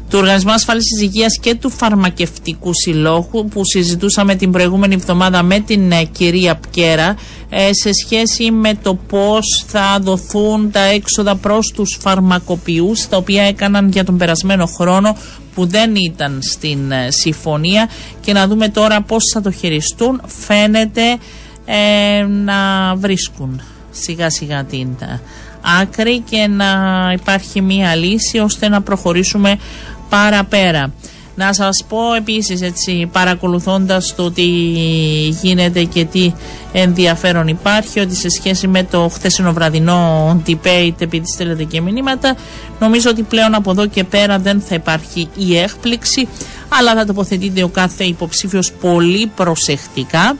του Οργανισμού Ασφάλισης Υγείας και του Φαρμακευτικού Συλλόγου που συζητούσαμε την προηγούμενη εβδομάδα με την ε, κυρία Πκέρα ε, σε σχέση με το πώς θα δοθούν τα έξοδα προς τους φαρμακοποιούς τα οποία έκαναν για τον περασμένο χρόνο που δεν ήταν στην ε, συμφωνία. Και να δούμε τώρα πώς θα το χειριστούν. Φαίνεται να βρίσκουν σιγά σιγά την άκρη και να υπάρχει μία λύση ώστε να προχωρήσουμε παραπέρα. Να σας πω επίσης έτσι παρακολουθώντας το τι γίνεται και τι ενδιαφέρον υπάρχει ότι σε σχέση με το χθεσινό βραδινό debate επειδή στέλνετε και μηνύματα νομίζω ότι πλέον από εδώ και πέρα δεν θα υπάρχει η έκπληξη αλλά θα τοποθετείται ο κάθε υποψήφιος πολύ προσεκτικά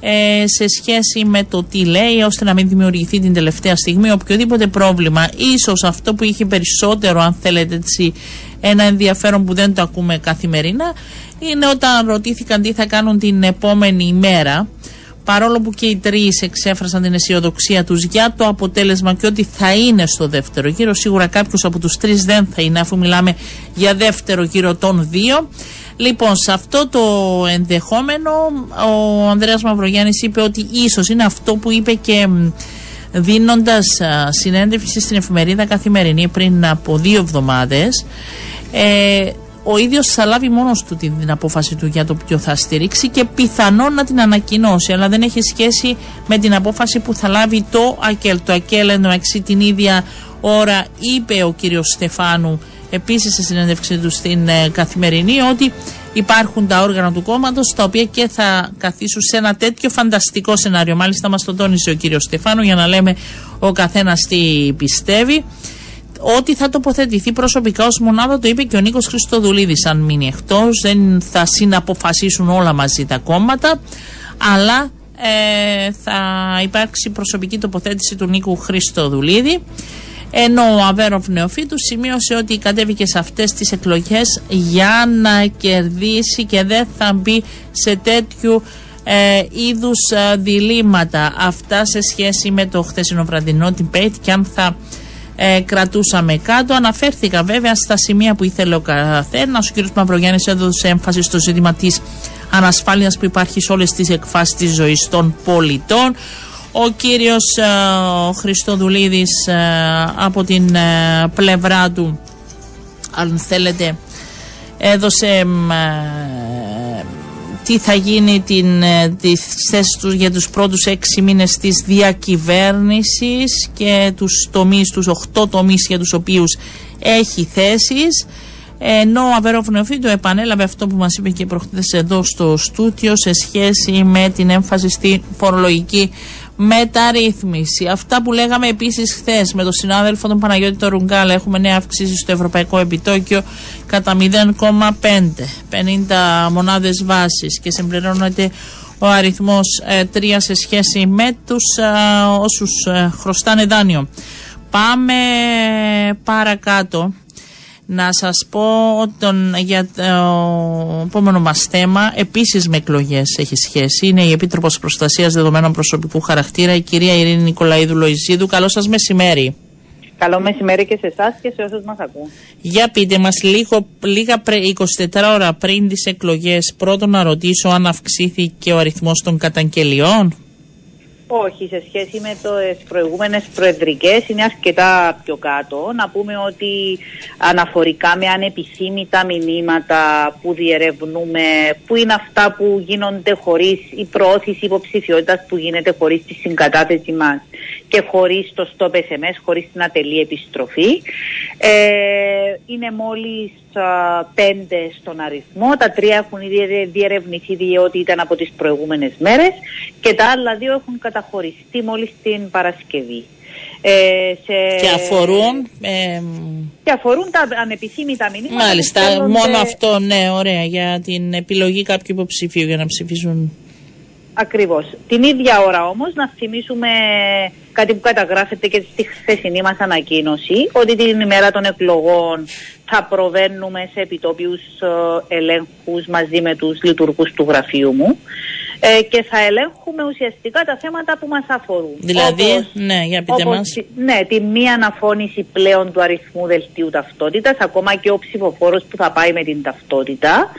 ε, σε σχέση με το τι λέει ώστε να μην δημιουργηθεί την τελευταία στιγμή οποιοδήποτε πρόβλημα ίσως αυτό που είχε περισσότερο αν θέλετε έτσι ένα ενδιαφέρον που δεν το ακούμε καθημερινά είναι όταν ρωτήθηκαν τι θα κάνουν την επόμενη ημέρα παρόλο που και οι τρεις εξέφρασαν την αισιοδοξία τους για το αποτέλεσμα και ότι θα είναι στο δεύτερο γύρο σίγουρα κάποιος από τους τρεις δεν θα είναι αφού μιλάμε για δεύτερο γύρο των δύο. Λοιπόν, σε αυτό το ενδεχόμενο ο Ανδρέας Μαυρογιάννης είπε ότι ίσως είναι αυτό που είπε και δίνοντας συνέντευξη στην εφημερίδα Καθημερινή πριν από δύο εβδομάδες ε, ο ίδιος θα λάβει μόνος του την απόφαση του για το ποιο θα στηρίξει και πιθανόν να την ανακοινώσει αλλά δεν έχει σχέση με την απόφαση που θα λάβει το ΑΚΕΛ. Το ΑΚΕΛ εντωμεταξύ την ίδια ώρα είπε ο κύριος Στεφάνου επίσης σε συνέντευξή του στην ε, Καθημερινή ότι υπάρχουν τα όργανα του κόμματος τα οποία και θα καθίσουν σε ένα τέτοιο φανταστικό σενάριο. Μάλιστα, μας το τόνισε ο κύριος Στεφάνου για να λέμε ο καθένας τι πιστεύει. Ότι θα τοποθετηθεί προσωπικά ως μονάδα το είπε και ο Νίκος Χριστοδουλίδης. Αν μείνει εκτός, δεν θα συναποφασίσουν όλα μαζί τα κόμματα, αλλά ε, θα υπάρξει προσωπική τοποθέτηση του Νίκου Χριστοδουλίδη. Ενώ ο Αβέροφ Νεοφίτους σημείωσε ότι κατέβηκε σε αυτές τις εκλογές για να κερδίσει και δεν θα μπει σε τέτοιου ε, είδους ε, διλήμματα. Αυτά σε σχέση με το χθεσινό βραδινό debate και αν θα ε, κρατούσαμε κάτω. Αναφέρθηκα βέβαια στα σημεία που ήθελε ο καθένας. Ο κ. Μαυρογιάννης έδωσε έμφαση στο ζήτημα της ανασφάλειας που υπάρχει σε όλες τις εκφάσεις της ζωής των πολιτών. Ο κύριος ε, Χριστοδουλίδης ε, από την ε, πλευρά του, αν θέλετε, έδωσε τι θα γίνει την, τις θέσεις τους για τους πρώτους έξι μήνες της διακυβέρνησης και τους τομείς, τους οχτώ τομείς για τους οποίους έχει θέσεις. Ενώ ο Αβέροφ Νεοφίτου επανέλαβε αυτό που μας είπε και προχθές εδώ στο στούτιο σε σχέση με την έμφαση στη φορολογική μεταρρύθμιση. Αυτά που λέγαμε επίσης χθες με τον συνάδελφο τον Παναγιώτη τον Ρουγκάλα. Έχουμε νέα αυξήσει στο ευρωπαϊκό επιτόκιο κατά 0,5, 50 μονάδες βάσης και συμπληρώνεται ο αριθμός 3 ε, σε σχέση με τους ε, όσους ε, χρωστάνε δάνειο. Πάμε παρακάτω να σας πω τον, για το επόμενο μας θέμα, επίσης με εκλογές έχει σχέση, είναι η Επίτροπος Προστασίας Δεδομένων Προσωπικού Χαρακτήρα, η κυρία Ειρήνη Νικολαίδου Λοϊζίδου. Καλό σας μεσημέρι. Καλό μεσημέρι και σε εσάς και σε όσους μας ακούν. Για πείτε μας λίγο, λίγα 24 ώρα πριν τις εκλογές, πρώτον να ρωτήσω αν αυξήθηκε ο αριθμός των καταγγελιών. Όχι, σε σχέση με τις προηγούμενες προεδρικές είναι αρκετά πιο κάτω. Να πούμε ότι αναφορικά με ανεπιθύμητα μηνύματα που διερευνούμε, που είναι αυτά που γίνονται χωρίς η προώθηση υποψηφιότητας που γίνεται χωρίς τη συγκατάθεση μας και χωρίς το stop SMS, χωρίς την ατελή επιστροφή. Ε, είναι μόλις πέντε στον αριθμό. Τα τρία έχουν ήδη διερευνηθεί διότι ήταν από τις προηγούμενες μέρες και τα άλλα δύο έχουν καταχωριστεί μόλις την Παρασκευή. Ε, σε... Και αφορούν. Ε, και αφορούν τα ανεπιθύμητα μηνύματα. Μάλιστα, μόνο αυτό, ναι, ωραία, για την επιλογή κάποιου υποψηφίου για να ψηφίσουν. Ακριβώς. Την ίδια ώρα όμως να θυμίσουμε κάτι που καταγράφεται και στη χθεσινή μας ανακοίνωση ότι την ημέρα των εκλογών θα προβαίνουμε σε επιτόπιους ε, ελέγχους μαζί με τους λειτουργούς του γραφείου μου ε, και θα ελέγχουμε ουσιαστικά τα θέματα που μας αφορούν. Δηλαδή, ναι, για πείτε όπως, μας. Ναι, τη μία αναφώνηση πλέον του αριθμού δελτίου ταυτότητας, ακόμα και ο ψηφοφόρος που θα πάει με την ταυτότητα,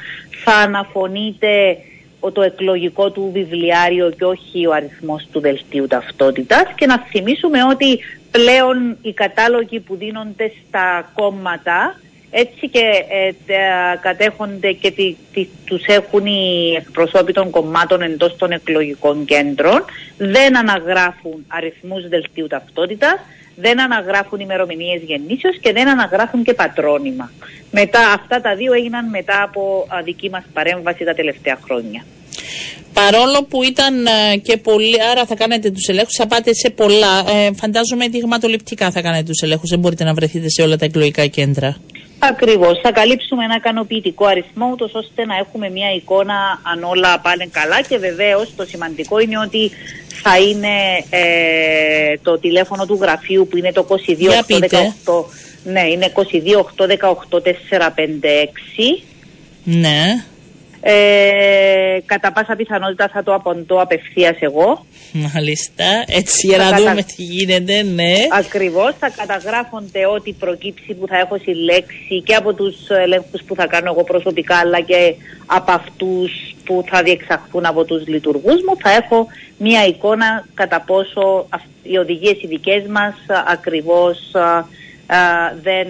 θα αναφωνείται το εκλογικό του βιβλιάριο και όχι ο αριθμός του δελτίου ταυτότητας και να θυμίσουμε ότι πλέον οι κατάλογοι που δίνονται στα κόμματα έτσι και ε, κατέχονται και τι, τι, τους έχουν οι εκπροσώποι των κομμάτων εντός των εκλογικών κέντρων δεν αναγράφουν αριθμούς δελτίου ταυτότητας δεν αναγράφουν ημερομηνίες γεννήσεως και δεν αναγράφουν και πατρόνυμα. Μετά, αυτά τα δύο έγιναν μετά από δική μας παρέμβαση τα τελευταία χρόνια. Παρόλο που ήταν ε, και πολύ, άρα θα κάνετε τους ελέγχους, θα πάτε σε πολλά, ε, φαντάζομαι δειγματοληπτικά θα κάνετε τους ελέγχους, δεν μπορείτε να βρεθείτε σε όλα τα εκλογικά κέντρα. Ακριβώς, θα καλύψουμε ένα ικανοποιητικό αριθμό, ούτως ώστε να έχουμε μια εικόνα αν όλα πάνε καλά και βεβαίως το σημαντικό είναι ότι θα είναι ε, το τηλέφωνο του γραφείου που είναι το 22 Ναι, είναι 22 Ναι. Ε, κατά πάσα πιθανότητα θα το αποντώ απευθείας εγώ. Μάλιστα. Έτσι για να δούμε τι γίνεται, ναι. Ακριβώς. Θα καταγράφονται ό,τι προκύψει που θα έχω συλλέξει και από τους ελέγχους που θα κάνω εγώ προσωπικά, αλλά και από αυτούς που θα διεξαχθούν από τους λειτουργούς μου. Θα έχω μία εικόνα κατά πόσο οι οδηγίες οι δικές μας ακριβώς δεν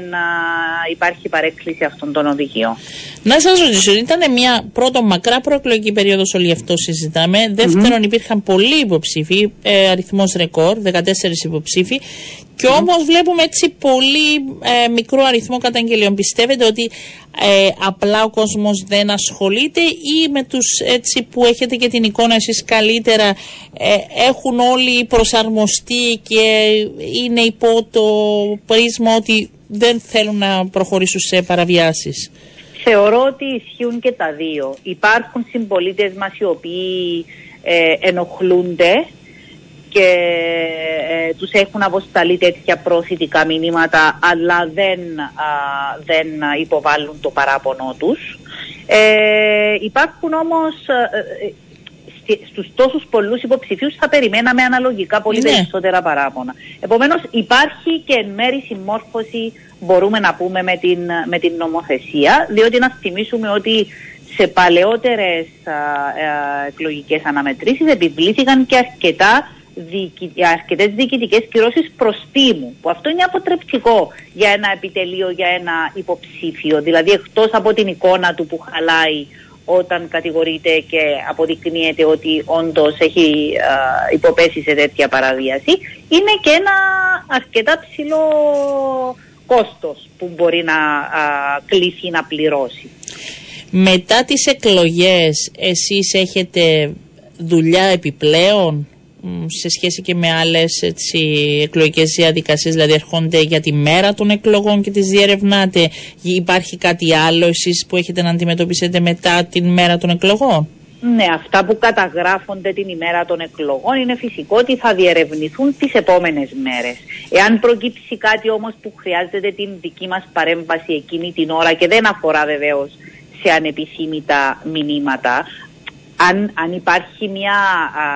υπάρχει παρέκκληση αυτών των οδηγιών. Να σας ρωτήσω, ήταν μια πρώτο μακρά προεκλογική περίοδος, όλοι αυτό συζητάμε. Δεύτερον, υπήρχαν πολλοί υποψήφοι, ε, αριθμός ρεκόρ, 14 υποψήφοι. Και όμως βλέπουμε έτσι πολύ ε, μικρό αριθμό καταγγελιών. Πιστεύετε ότι ε, απλά ο κόσμος δεν ασχολείται ή με τους έτσι που έχετε και την εικόνα εσείς καλύτερα ε, έχουν όλοι προσαρμοστεί και είναι υπό το πρίσμα ότι δεν θέλουν να προχωρήσουν σε παραβιάσεις; Θεωρώ ότι ισχύουν και τα δύο. Υπάρχουν συμπολίτες μας οι οποίοι ε, ενοχλούνται και ε, τους έχουν αποσταλεί τέτοια πρόσιτικα μηνύματα αλλά δεν, δεν υποβάλλουν το παράπονο τους. Ε, υπάρχουν όμως ε, στους τόσους πολλούς υποψηφίους θα περιμέναμε αναλογικά πολύ ναι. περισσότερα παράπονα. Επομένως υπάρχει και εν μέρη συμμόρφωση μπορούμε να πούμε με την, με την νομοθεσία διότι να θυμίσουμε ότι σε παλαιότερες α, α, εκλογικές αναμετρήσεις επιβλήθηκαν και αρκετά αρκετές διοικητικές κυρώσεις προστίμου, που αυτό είναι αποτρεπτικό για ένα επιτελείο, για ένα υποψήφιο. Δηλαδή, εκτός από την εικόνα του που χαλάει όταν κατηγορείται και αποδεικνύεται ότι όντως έχει υποπέσει σε τέτοια παραβίαση, είναι και ένα αρκετά ψηλό κόστος που μπορεί να α, κλείσει να πληρώσει. Μετά τις εκλογές εσείς έχετε δουλειά επιπλέον; Σε σχέση και με άλλες έτσι, εκλογικές διαδικασίες, δηλαδή έρχονται για τη μέρα των εκλογών και τις διερευνάτε. Υπάρχει κάτι άλλο εσείς που έχετε να αντιμετωπίσετε μετά την μέρα των εκλογών; Ναι, αυτά που καταγράφονται την ημέρα των εκλογών είναι φυσικό ότι θα διερευνηθούν τις επόμενες μέρες. Εάν προκύψει κάτι όμως που χρειάζεται την δική μας παρέμβαση εκείνη την ώρα και δεν αφορά βεβαίως σε ανεπιθύμητα μηνύματα, αν, αν υπάρχει μια α,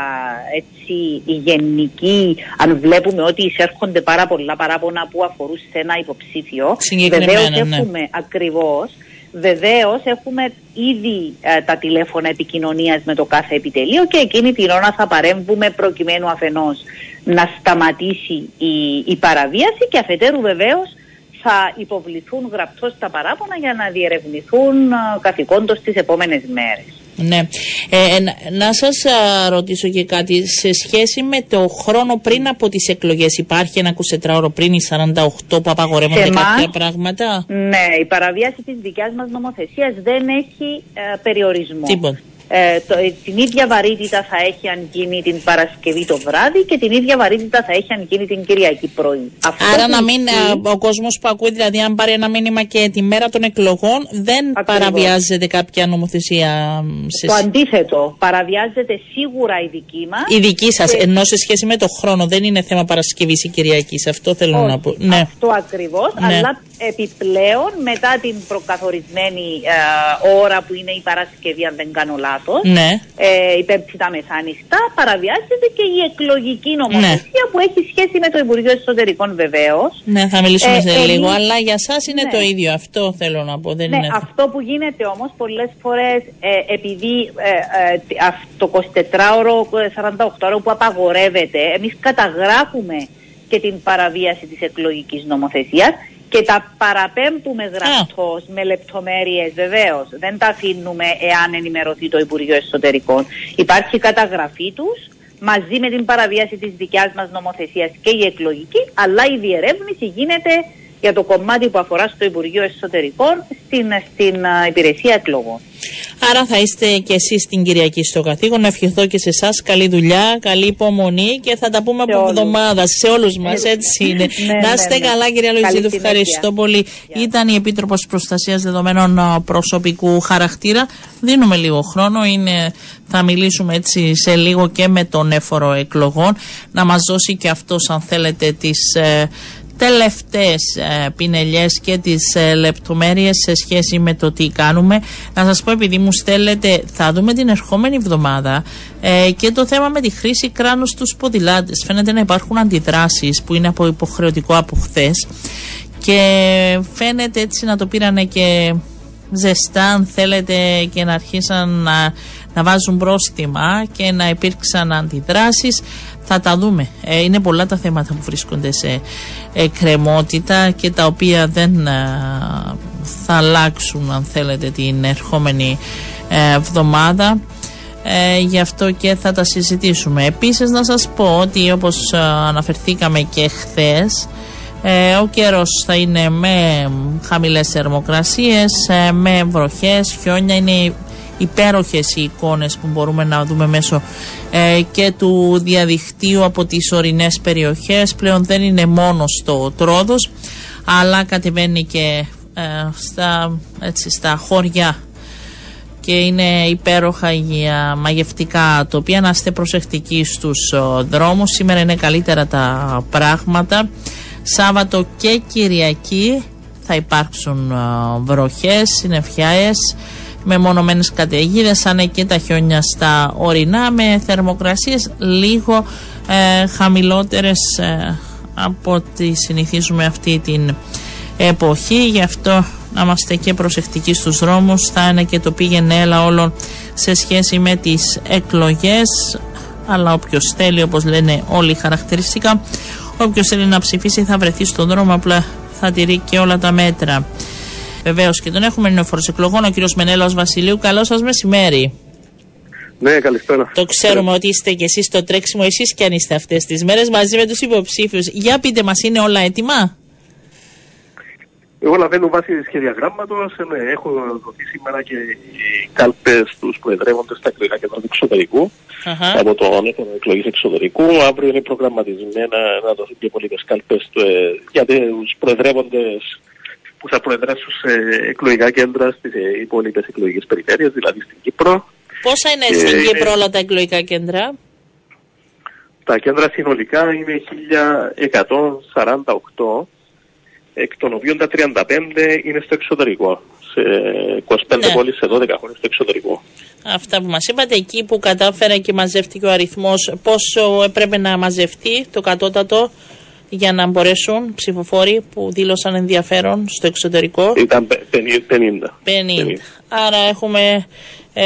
έτσι γενική, αν βλέπουμε ότι εισέρχονται πάρα πολλά παράπονα που αφορούν σε ένα υποψήφιο, βεβαίως ναι. έχουμε ακριβώς, Βεβαίως έχουμε ήδη ε, τα τηλέφωνα επικοινωνίας με το κάθε επιτελείο και εκείνη την ώρα θα παρέμβουμε προκειμένου αφενός να σταματήσει η, η παραβίαση και αφετέρου βεβαίως θα υποβληθούν γραπτώς τα παράπονα για να διερευνηθούν ε, καθηκόντως τις επόμενες μέρες. Ναι. Ε, να σας ρωτήσω και κάτι. Σε σχέση με το χρόνο πριν από τις εκλογές υπάρχει ένα 24ωρο πριν οι 48 που απαγορεύονται κάποια πράγματα; Ναι, η παραβίαση της δικιάς μας νομοθεσίας δεν έχει ε, περιορισμό. Τίποτα. Ε, το, ε, την ίδια βαρύτητα θα έχει αν γίνει την Παρασκευή το βράδυ και την ίδια βαρύτητα θα έχει αν γίνει την Κυριακή πρωί. Άρα να μην, ε, ο κόσμος που ακούει, δηλαδή αν πάρει ένα μήνυμα και τη μέρα των εκλογών δεν παραβιάζεται κάποια νομοθεσία. Σε... Το αντίθετο, παραβιάζεται σίγουρα η δική μας. Η δική σας, και... ενώ σε σχέση με το χρόνο δεν είναι θέμα Παρασκευής ή Κυριακής. Αυτό θέλω να πω. Ναι. Αυτό ακριβώς, ναι. αλλά επιπλέον μετά την προκαθορισμένη ε, ώρα που είναι η Παρασκευή αν δεν κάνω λάθος ναι. ε, η Πέμπτη τα μεσάνυχτα παραβιάζεται και η εκλογική νομοθεσία ναι. που έχει σχέση με το Υπουργείο Εσωτερικών βεβαίως. Ναι θα μιλήσουμε ε, σε λίγο αλλά για σας είναι ναι. το ίδιο αυτό θέλω να πω δεν ναι, είναι αυτό που γίνεται όμως πολλές φορές ε, επειδή ε, το 24ωρο 48ωρο που απαγορεύεται εμείς καταγράφουμε και την παραβίαση της εκλογικής νομοθεσίας και τα παραπέμπουμε γραπτός με λεπτομέρειες βεβαίως. Δεν τα αφήνουμε εάν ενημερωθεί το Υπουργείο Εσωτερικών. Υπάρχει καταγραφή τους μαζί με την παραβίαση της δικιάς μας νομοθεσίας και η εκλογική, αλλά η διερεύνηση γίνεται για το κομμάτι που αφορά στο Υπουργείο Εσωτερικών στην, στην υπηρεσία εκλογών. Άρα θα είστε και εσείς την Κυριακή στο καθήκον. Να ευχηθώ και σε εσάς καλή δουλειά, καλή υπομονή και θα τα πούμε από εβδομάδα σε όλους μας. Έτσι είναι. Ναι, να είστε ναι, ναι. καλά, κυρία Λοϊζίδου. Ευχαριστώ πολύ. Ήταν η Επίτροπος Προστασίας Δεδομένων προσωπικού χαρακτήρα. Δίνουμε λίγο χρόνο. Είναι, θα μιλήσουμε έτσι σε λίγο και με τον έφορο εκλογών. Να μας δώσει και αυτός, αν θέλετε, τις. Ε, τελευταίες ε, πινελιές και τις ε, λεπτομέρειες σε σχέση με το τι κάνουμε. Να σας πω επειδή μου στέλνετε, θα δούμε την ερχόμενη εβδομάδα ε, και το θέμα με τη χρήση κράνους στους ποδηλάτες. Φαίνεται να υπάρχουν αντιδράσεις που είναι από υποχρεωτικό από χθες. και φαίνεται έτσι να το πήρανε και ζεστά αν θέλετε και να αρχίσαν να, να βάζουν πρόστιμα και να υπήρξαν αντιδράσεις θα τα δούμε. Ε, είναι πολλά τα θέματα που βρίσκονται σε εκκρεμότητα και τα οποία δεν ε, θα αλλάξουν αν θέλετε την ερχόμενη ε, εβδομάδα. Ε, γι' αυτό και θα τα συζητήσουμε. Επίσης να σας πω ότι όπως αναφερθήκαμε και χθες ο καιρός θα είναι με χαμηλές θερμοκρασίες, με βροχές, χιόνια, είναι υπέροχες οι εικόνες που μπορούμε να δούμε μέσω ε, και του διαδικτύου από τις ορεινές περιοχές. Πλέον δεν είναι μόνο στο Τρόδος αλλά κατεβαίνει και ε, στα, έτσι, στα χώρια και είναι υπέροχα για μαγευτικά τοπία. Να είστε προσεκτικοί στους δρόμους. Σήμερα είναι καλύτερα τα πράγματα. Σάββατο και Κυριακή θα υπάρξουν βροχές, συννεφιάες με μονομένες καταιγίδες σαν και τα χιόνια στα ορεινά με θερμοκρασίες λίγο ε, χαμηλότερες ε, από ό,τι συνηθίζουμε αυτή την εποχή. Γι' αυτό να είμαστε και προσεκτικοί στους δρόμους. Θα είναι και το πήγαινε έλα όλων σε σχέση με τις εκλογές. Αλλά όποιος θέλει όπως λένε όλοι χαρακτηριστικά όποιος θέλει να ψηφίσει θα βρεθεί στον δρόμο. Απλά θα τηρεί και όλα τα μέτρα Βεβαίως και τον έχουμε νεοφόρο εκλογών, ο κύριος Μενέλο Βασιλείου. Καλό σας μεσημέρι. Ναι, καλησπέρα. Το ξέρουμε ότι είστε κι εσείς στο τρέξιμο, εσείς κι αν είστε αυτές τις μέρες μαζί με τους υποψήφιους. Για πείτε μας, είναι όλα έτοιμα; Εγώ λαβαίνω βάσει σχεδιαγράμματος. Ναι, έχω δοθεί σήμερα και οι κάλπες τους προεδρεύοντε στα εκλογικά κέντρα του εξωτερικού uh-huh. από το έθνο εκλογής εξωτερικού. Αύριο είναι προγραμματισμένα να δοθούν και πολλές κάλπες ε, για τους προεδρεύοντες που θα προεδρεύσουν σε εκλογικά κέντρα στις υπόλοιπες εκλογικές περιφέρειες, δηλαδή στην Κύπρο. Πόσα είναι και στην Κύπρο όλα τα εκλογικά κέντρα; Τα κέντρα συνολικά είναι 1148, εκ των οποίων τα 35 είναι στο εξωτερικό. Σε 25 ναι. πόλεις, σε 12 χώρες στο εξωτερικό. Αυτά που μας είπατε, εκεί που κατάφερε και μαζεύτηκε ο αριθμός, πόσο έπρεπε να μαζευτεί το κατώτατο; Για να μπορέσουν ψηφοφόροι που δήλωσαν ενδιαφέρον στο εξωτερικό. Ήταν 50. 50. 50. Άρα έχουμε 35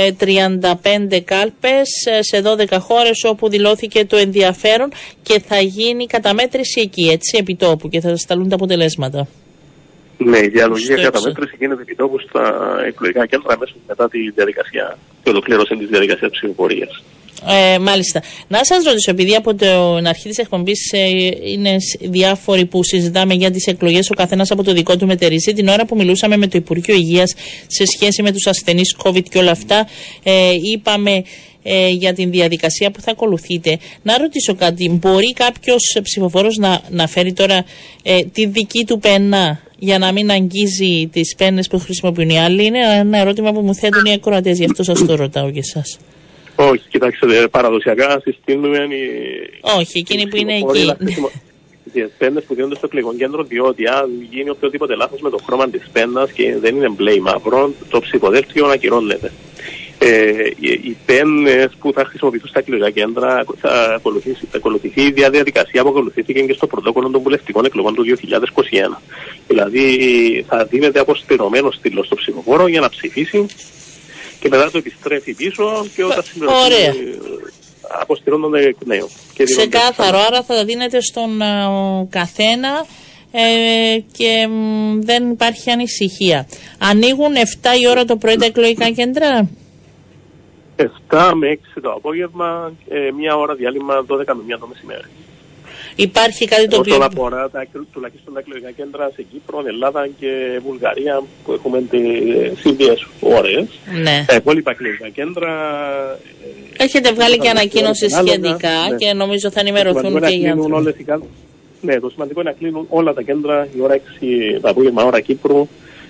ε, κάλπες ε, σε 12 χώρες όπου δηλώθηκε το ενδιαφέρον και θα γίνει καταμέτρηση εκεί, έτσι, επιτόπου και θα σταλούν τα αποτελέσματα. Ναι, η διαλογή για καταμέτρηση γίνεται επιτόπου στα εκλογικά κέντρα μέσα μετά τη διαδικασία, τη ολοκλήρωση της διαδικασίας ψηφοφορίας. Ε, μάλιστα. Να σας ρωτήσω, επειδή από την αρχή της εκπομπής ε, είναι διάφοροι που συζητάμε για τις εκλογές, ο καθένας από το δικό του μετερίζει, την ώρα που μιλούσαμε με το Υπουργείο Υγείας σε σχέση με τους ασθενείς COVID και όλα αυτά, ε, είπαμε ε, για την διαδικασία που θα ακολουθείτε. Να ρωτήσω κάτι, μπορεί κάποιος ψηφοφόρος να, να φέρει τώρα ε, τη δική του πένα για να μην αγγίζει τις πένες που χρησιμοποιούν οι άλλοι; Είναι ένα ερώτημα που μου θέτουν οι ακροατές, γι' αυτό σας το ρωτάω και εσάς. Όχι, κοιτάξτε, παραδοσιακά συστήνουμε. Όχι, εκείνοι που είναι εκεί. Τι πέντε που δίνονται στο εκλογικό κέντρο, διότι αν γίνει οποιοδήποτε λάθος με το χρώμα της πένας και δεν είναι μπλε ή μαύρο, το ψηφοδέλτιο ακυρώνεται. Ε, οι πένες που θα χρησιμοποιηθούν στα εκλογικά κέντρα θα ακολουθήσει, θα ακολουθηθεί η διαδικασία που ακολουθήθηκε και στο πρωτόκολλο των βουλευτικών εκλογών του 2021. Δηλαδή θα δίνεται αποστηρωμένο στήλος στο ψηφοφόρο για να ψηφίσει και μετά το επιστρέφει πίσω και όταν συμπληρωθεί αποστηρώνονται εκ νέου. Ξεκάθαρο, άρα θα δίνεται στον καθένα ε, και δεν υπάρχει ανησυχία. Ανοίγουν 7 η ώρα το πρωί τα εκλογικά κέντρα; 7 με 6 το απόγευμα, ε, μία ώρα διάλειμμα 12 με 1 το μεσημέρι. Υπάρχει κάτι το οποίο... Όσον αφορά τα, τουλάχιστον τα εκλογικά κέντρα σε Κύπρο, Ελλάδα και Βουλγαρία που έχουμε τις ίδιες ώρες. Ναι. Τα υπόλοιπα εκλογικά κέντρα... Ε, Έχετε βγάλει και ανακοίνωση σχετικά ναι. και νομίζω θα ενημερωθούν και οι άνθρωποι. Ναι, το σημαντικό είναι να κλείνουν όλα τα κέντρα η ώρα 6 το απόγευμα ώρα Κύπρου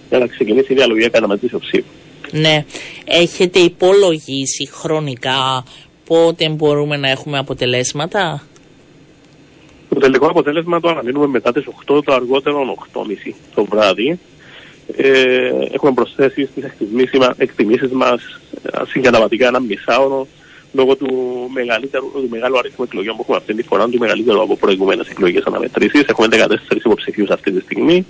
για να ξεκινήσει η διαλογή καταματήσεω ψήφου. Ναι. Έχετε υπολογίσει χρονικά πότε μπορούμε να έχουμε αποτελέσματα; Το τελικό αποτέλεσμα το αναμένουμε μετά τις 8 το αργότερο 8.30 το βράδυ. Ε, έχουμε προσθέσεις στις εκτιμήσεις μας ε, συγκαταβατικά ένα μισάωρο λόγω του, μεγαλύτερου, του μεγάλου αριθμού εκλογών που έχουμε αυτή τη φορά, του μεγαλύτερου από προηγούμενες εκλογές αναμετρήσεις. Έχουμε 14 υποψηφίους αυτή τη στιγμή.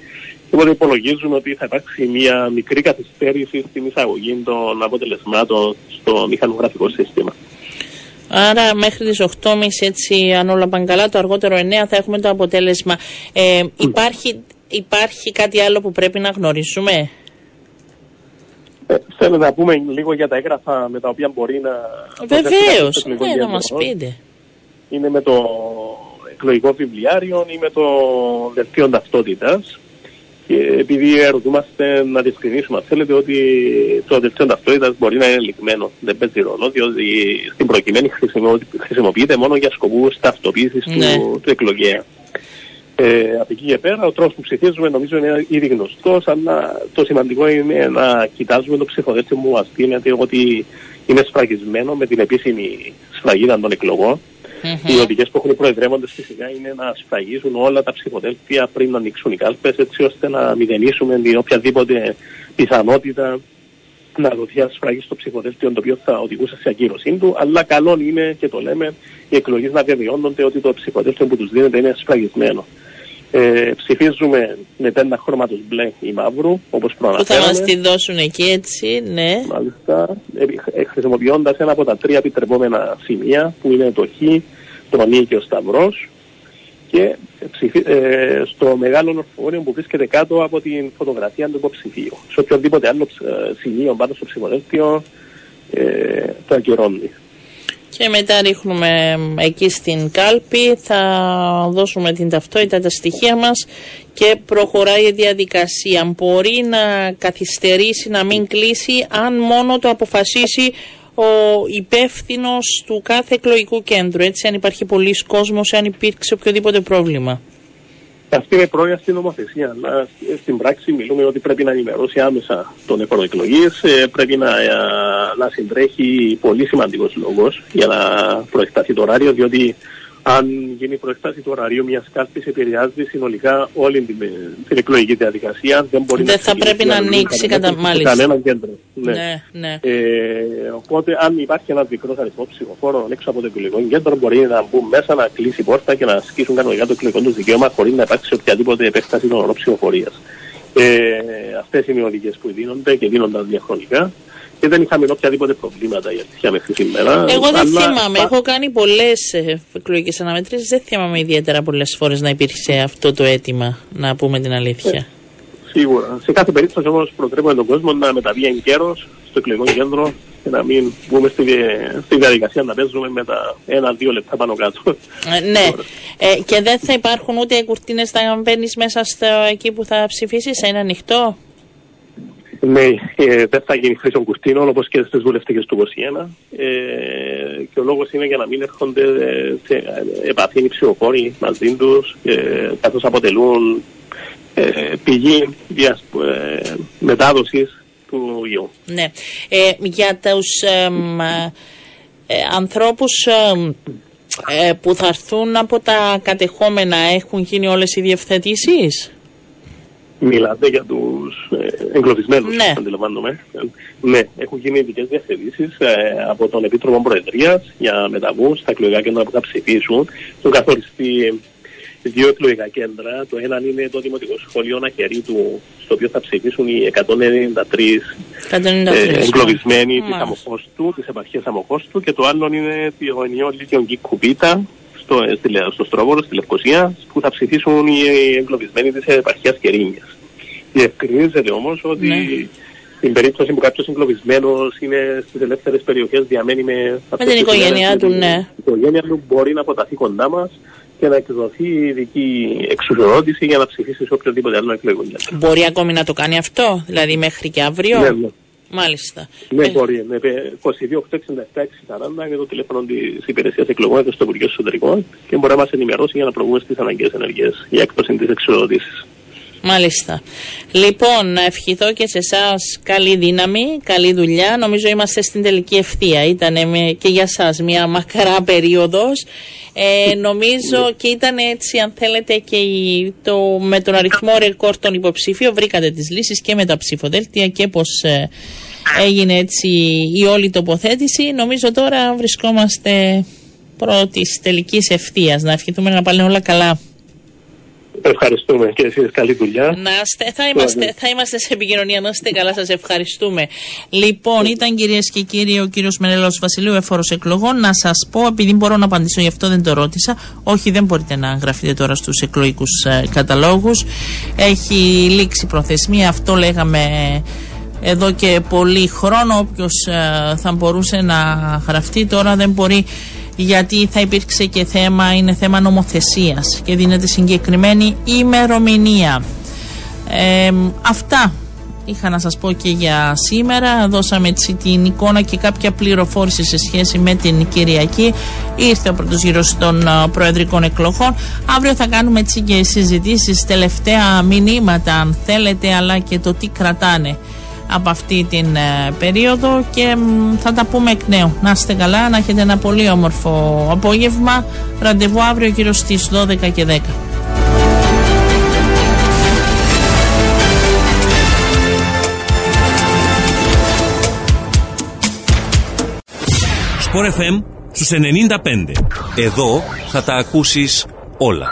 Οπότε υπολογίζουμε ότι θα υπάρξει μια μικρή καθυστέρηση στην εισαγωγή των αποτελεσμάτων στο μηχανογραφικό σύστημα. Άρα μέχρι τις 8.30 έτσι αν όλα πάνε καλά, το αργότερο 9 θα έχουμε το αποτέλεσμα. Ε, υπάρχει, υπάρχει κάτι άλλο που πρέπει να γνωρίσουμε; Ε, θέλω να πούμε λίγο για τα έγγραφα με τα οποία μπορεί να... Βεβαίως, ναι, να μας πείτε. Είναι με το εκλογικό βιβλιάριο ή με το δελτίο ταυτότητας και επειδή ερωτούμαστε να διευκρινίσουμε, θέλετε ότι το δελτίο ταυτότητα μπορεί να είναι λιγμένο. Δεν παίζει ρόλο, διότι στην προκειμένη χρησιμοποιείται μόνο για σκοπούς ταυτοποίησης ναι. του, του εκλογέα. Ε, από εκεί και πέρα, ο τρόπος που ψηφίζουμε νομίζω είναι ήδη γνωστός, αλλά το σημαντικό είναι να κοιτάζουμε το ψηφοδέλτιο που μα δίνεται ότι είναι σφραγισμένο με την επίσημη σφραγίδα των εκλογών Mm-hmm. Οι οδηγίε που έχουν οι προεδρεύοντες φυσικά είναι να σφραγίζουν όλα τα ψηφοδέλτια πριν να ανοίξουν οι κάλπες, έτσι ώστε να μηδενίσουμε την οποιαδήποτε πιθανότητα να δοθεί ασφραγή στο ψηφοδέλτιο το οποίο θα οδηγούσε σε ακύρωσή του. Αλλά καλό είναι και το λέμε οι εκλογές να διαβιώνονται ότι το ψηφοδέλτιο που τους δίνεται είναι ασφραγισμένο. Ε, ψηφίζουμε με πέντα χρώματος μπλε ή μαύρου, όπως προαναφέραμε. Που θα μας τη δώσουν εκεί, έτσι, ναι. Μάλιστα. Ε, ε Χρησιμοποιώντας ένα από τα τρία επιτρεπόμενα σημεία, που είναι το Χ, το Νί και ο Σταυρός. Και ε, στο μεγάλο ορφόριο που βρίσκεται κάτω από την φωτογραφία του υποψηφίου. Σε οποιοδήποτε άλλο ε, σημείο πάνω στο ψηφοδέλτιο ε, το ακυρώνει και μετά ρίχνουμε εκεί στην κάλπη, θα δώσουμε την ταυτότητα, τα στοιχεία μας και προχωράει η διαδικασία. Μπορεί να καθυστερήσει, να μην κλείσει, αν μόνο το αποφασίσει ο υπεύθυνος του κάθε εκλογικού κέντρου. Έτσι, αν υπάρχει πολλοί κόσμος, αν υπήρξε οποιοδήποτε πρόβλημα. Αυτή είναι πρόνοια στην νομοθεσία. Αλλά στην πράξη μιλούμε ότι πρέπει να ενημερώσει άμεσα τον ευρωεκλογή. Ε, πρέπει να, ε, να συντρέχει πολύ σημαντικός λόγος για να προεκταθεί το ωράριο, διότι αν γίνει η προεκτάση του ωραρίου μια κάλπη, επηρεάζει συνολικά όλη την, την εκλογική διαδικασία. Δεν, μπορεί δεν θα πρέπει να ανοίξει κατά μάλιστα. Κανένα κέντρο. Ναι. ναι, ναι. Ε, οπότε, αν υπάρχει ένα μικρό αριθμό ψηφοφόρων έξω από το εκλογικό κέντρο, μπορεί να μπουν μέσα, να κλείσει η πόρτα και να ασκήσουν κανονικά το εκλογικό τους δικαίωμα χωρίς να υπάρξει οποιαδήποτη επέκταση των ορών ψηφοφορίας. Ε, Αυτές είναι οι οδηγίες που δίνονται και δίνονταν διαχρονικά και δεν είχαμε οποιαδήποτε προβλήματα για τη μέχρι σήμερα. Εγώ δεν αλλά... θυμάμαι. Έχω κάνει πολλές εκλογικές αναμετρήσει. Δεν θυμάμαι ιδιαίτερα πολλές φορές να υπήρξε αυτό το αίτημα, να πούμε την αλήθεια. Ε, σίγουρα. Σε κάθε περίπτωση όμως προτρέπουμε τον κόσμο να μεταβεί εν καιρός στο εκλογικό κέντρο και να μην μπούμε στη, στη διαδικασία να παίζουμε με τα ένα-δύο λεπτά πάνω κάτω. Ε, ναι. Ε, και δεν θα υπάρχουν ούτε κουρτίνες θα μπαίνεις μέσα στο, εκεί που θα ψηφίσεις, θα είναι ανοιχτό; Ναι, ε, δεν θα γίνει χρήσεων κουρτίνων όπως και στις βουλευτικές του 21. Ε, και ο λόγος είναι για να μην έρχονται σε επαφή οι ψηφοφόροι μαζί τους, ε, καθώς αποτελούν ε, πηγή διας, ε, μετάδοσης του ιού. Ναι. Ε, για τους ε, ανθρώπους που θα έρθουν από τα κατεχόμενα έχουν γίνει όλες οι διευθετήσεις; Μιλάτε για τους ε, εγκλωβισμένους, ναι. αντιλαμβάνομαι. Ναι, έχουν γίνει ειδικές διευθετήσει ε, από τον Επίτροπο Προεδρίας για μεταβούς στα εκλογικά κέντρα που θα ψηφίσουν. Έχουν καθοριστεί δύο εκλογικά κέντρα. Το ένα είναι το Δημοτικό Σχολείο του, στο οποίο θα ψηφίσουν οι 193, 193 ε, εγκλωβισμένοι της Αμοχώστου, της επαρχίας Αμοχώστου, και το άλλο είναι το ενιαίο Λύκειο Γκίκουπίτα, στο, στο Στρόβορο, στη Λευκοσία, που θα ψηφίσουν οι εγκλωβισμένοι της επαρχίας Κερίνιας. Διευκρινίζεται όμως ότι ναι. στην περίπτωση που κάποιος εγκλωβισμένος είναι στις ελεύθερες περιοχές, διαμένει με, με την οικογένειά του, ναι. Η οικογένεια του μπορεί να αποταθεί κοντά μας και να εκδοθεί ειδική εξουσιοδότηση για να ψηφίσει σε οποιοδήποτε άλλο εκλογικό. Μπορεί ακόμη να το κάνει αυτό, δηλαδή μέχρι και αύριο; Ναι, ναι. Μάλιστα. Ναι, ε... μπορεί. Με 22 867 640 για το τηλέφωνο της υπηρεσίας εκλογών και στο Υπουργείο Εσωτερικών και μπορεί να μας ενημερώσει για να προβούμε στις αναγκαίες ενεργέ για έκπτωση της εξοδότηση. Μάλιστα. Λοιπόν, να ευχηθώ και σε εσάς καλή δύναμη, καλή δουλειά. Νομίζω είμαστε στην τελική ευθεία. Ήταν και για εσά μια μακρά περίοδος. Ε, νομίζω και ήταν έτσι, αν θέλετε, και το, με τον αριθμό ρεκόρ των υποψήφιων βρήκατε τις λύσεις και με τα ψηφοδέλτια και πώς ε, έγινε έτσι η όλη τοποθέτηση. Νομίζω τώρα βρισκόμαστε πρώτης τελικής ευθείας. Να ευχηθούμε να πάνε όλα καλά. Ευχαριστούμε και εσείς καλή δουλειά. Να είστε, θα, είμαστε, θα είμαστε σε επικοινωνία. Να είστε καλά, σας ευχαριστούμε. Λοιπόν, ήταν κυρίες και κύριοι ο κύριος Μενέλαος Βασιλείου, εφόρος εκλογών. Να σας πω, επειδή μπορώ να απαντήσω, γι' αυτό δεν το ρώτησα. Όχι, δεν μπορείτε να γραφείτε τώρα στους εκλογικούς ε, καταλόγους. Έχει λήξει προθεσμία, αυτό λέγαμε εδώ και πολύ χρόνο. Όποιος ε, θα μπορούσε να γραφτεί τώρα δεν μπορεί γιατί θα υπήρξε και θέμα, είναι θέμα νομοθεσίας και δίνεται συγκεκριμένη ημερομηνία. αυτά είχα να σας πω και για σήμερα. Δώσαμε έτσι την εικόνα και κάποια πληροφόρηση σε σχέση με την Κυριακή. Ήρθε ο πρώτος γύρος των προεδρικών εκλογών. Αύριο θα κάνουμε έτσι και συζητήσεις, τελευταία μηνύματα αν θέλετε, αλλά και το τι κρατάνε από αυτή την ε, περίοδο και θα τα πούμε εκ νέου. Να είστε καλά, να έχετε ένα πολύ όμορφο απόγευμα. Ραντεβού αύριο γύρω στις 12 και 10. Sport FM στους 95. Εδώ θα τα ακούσεις όλα.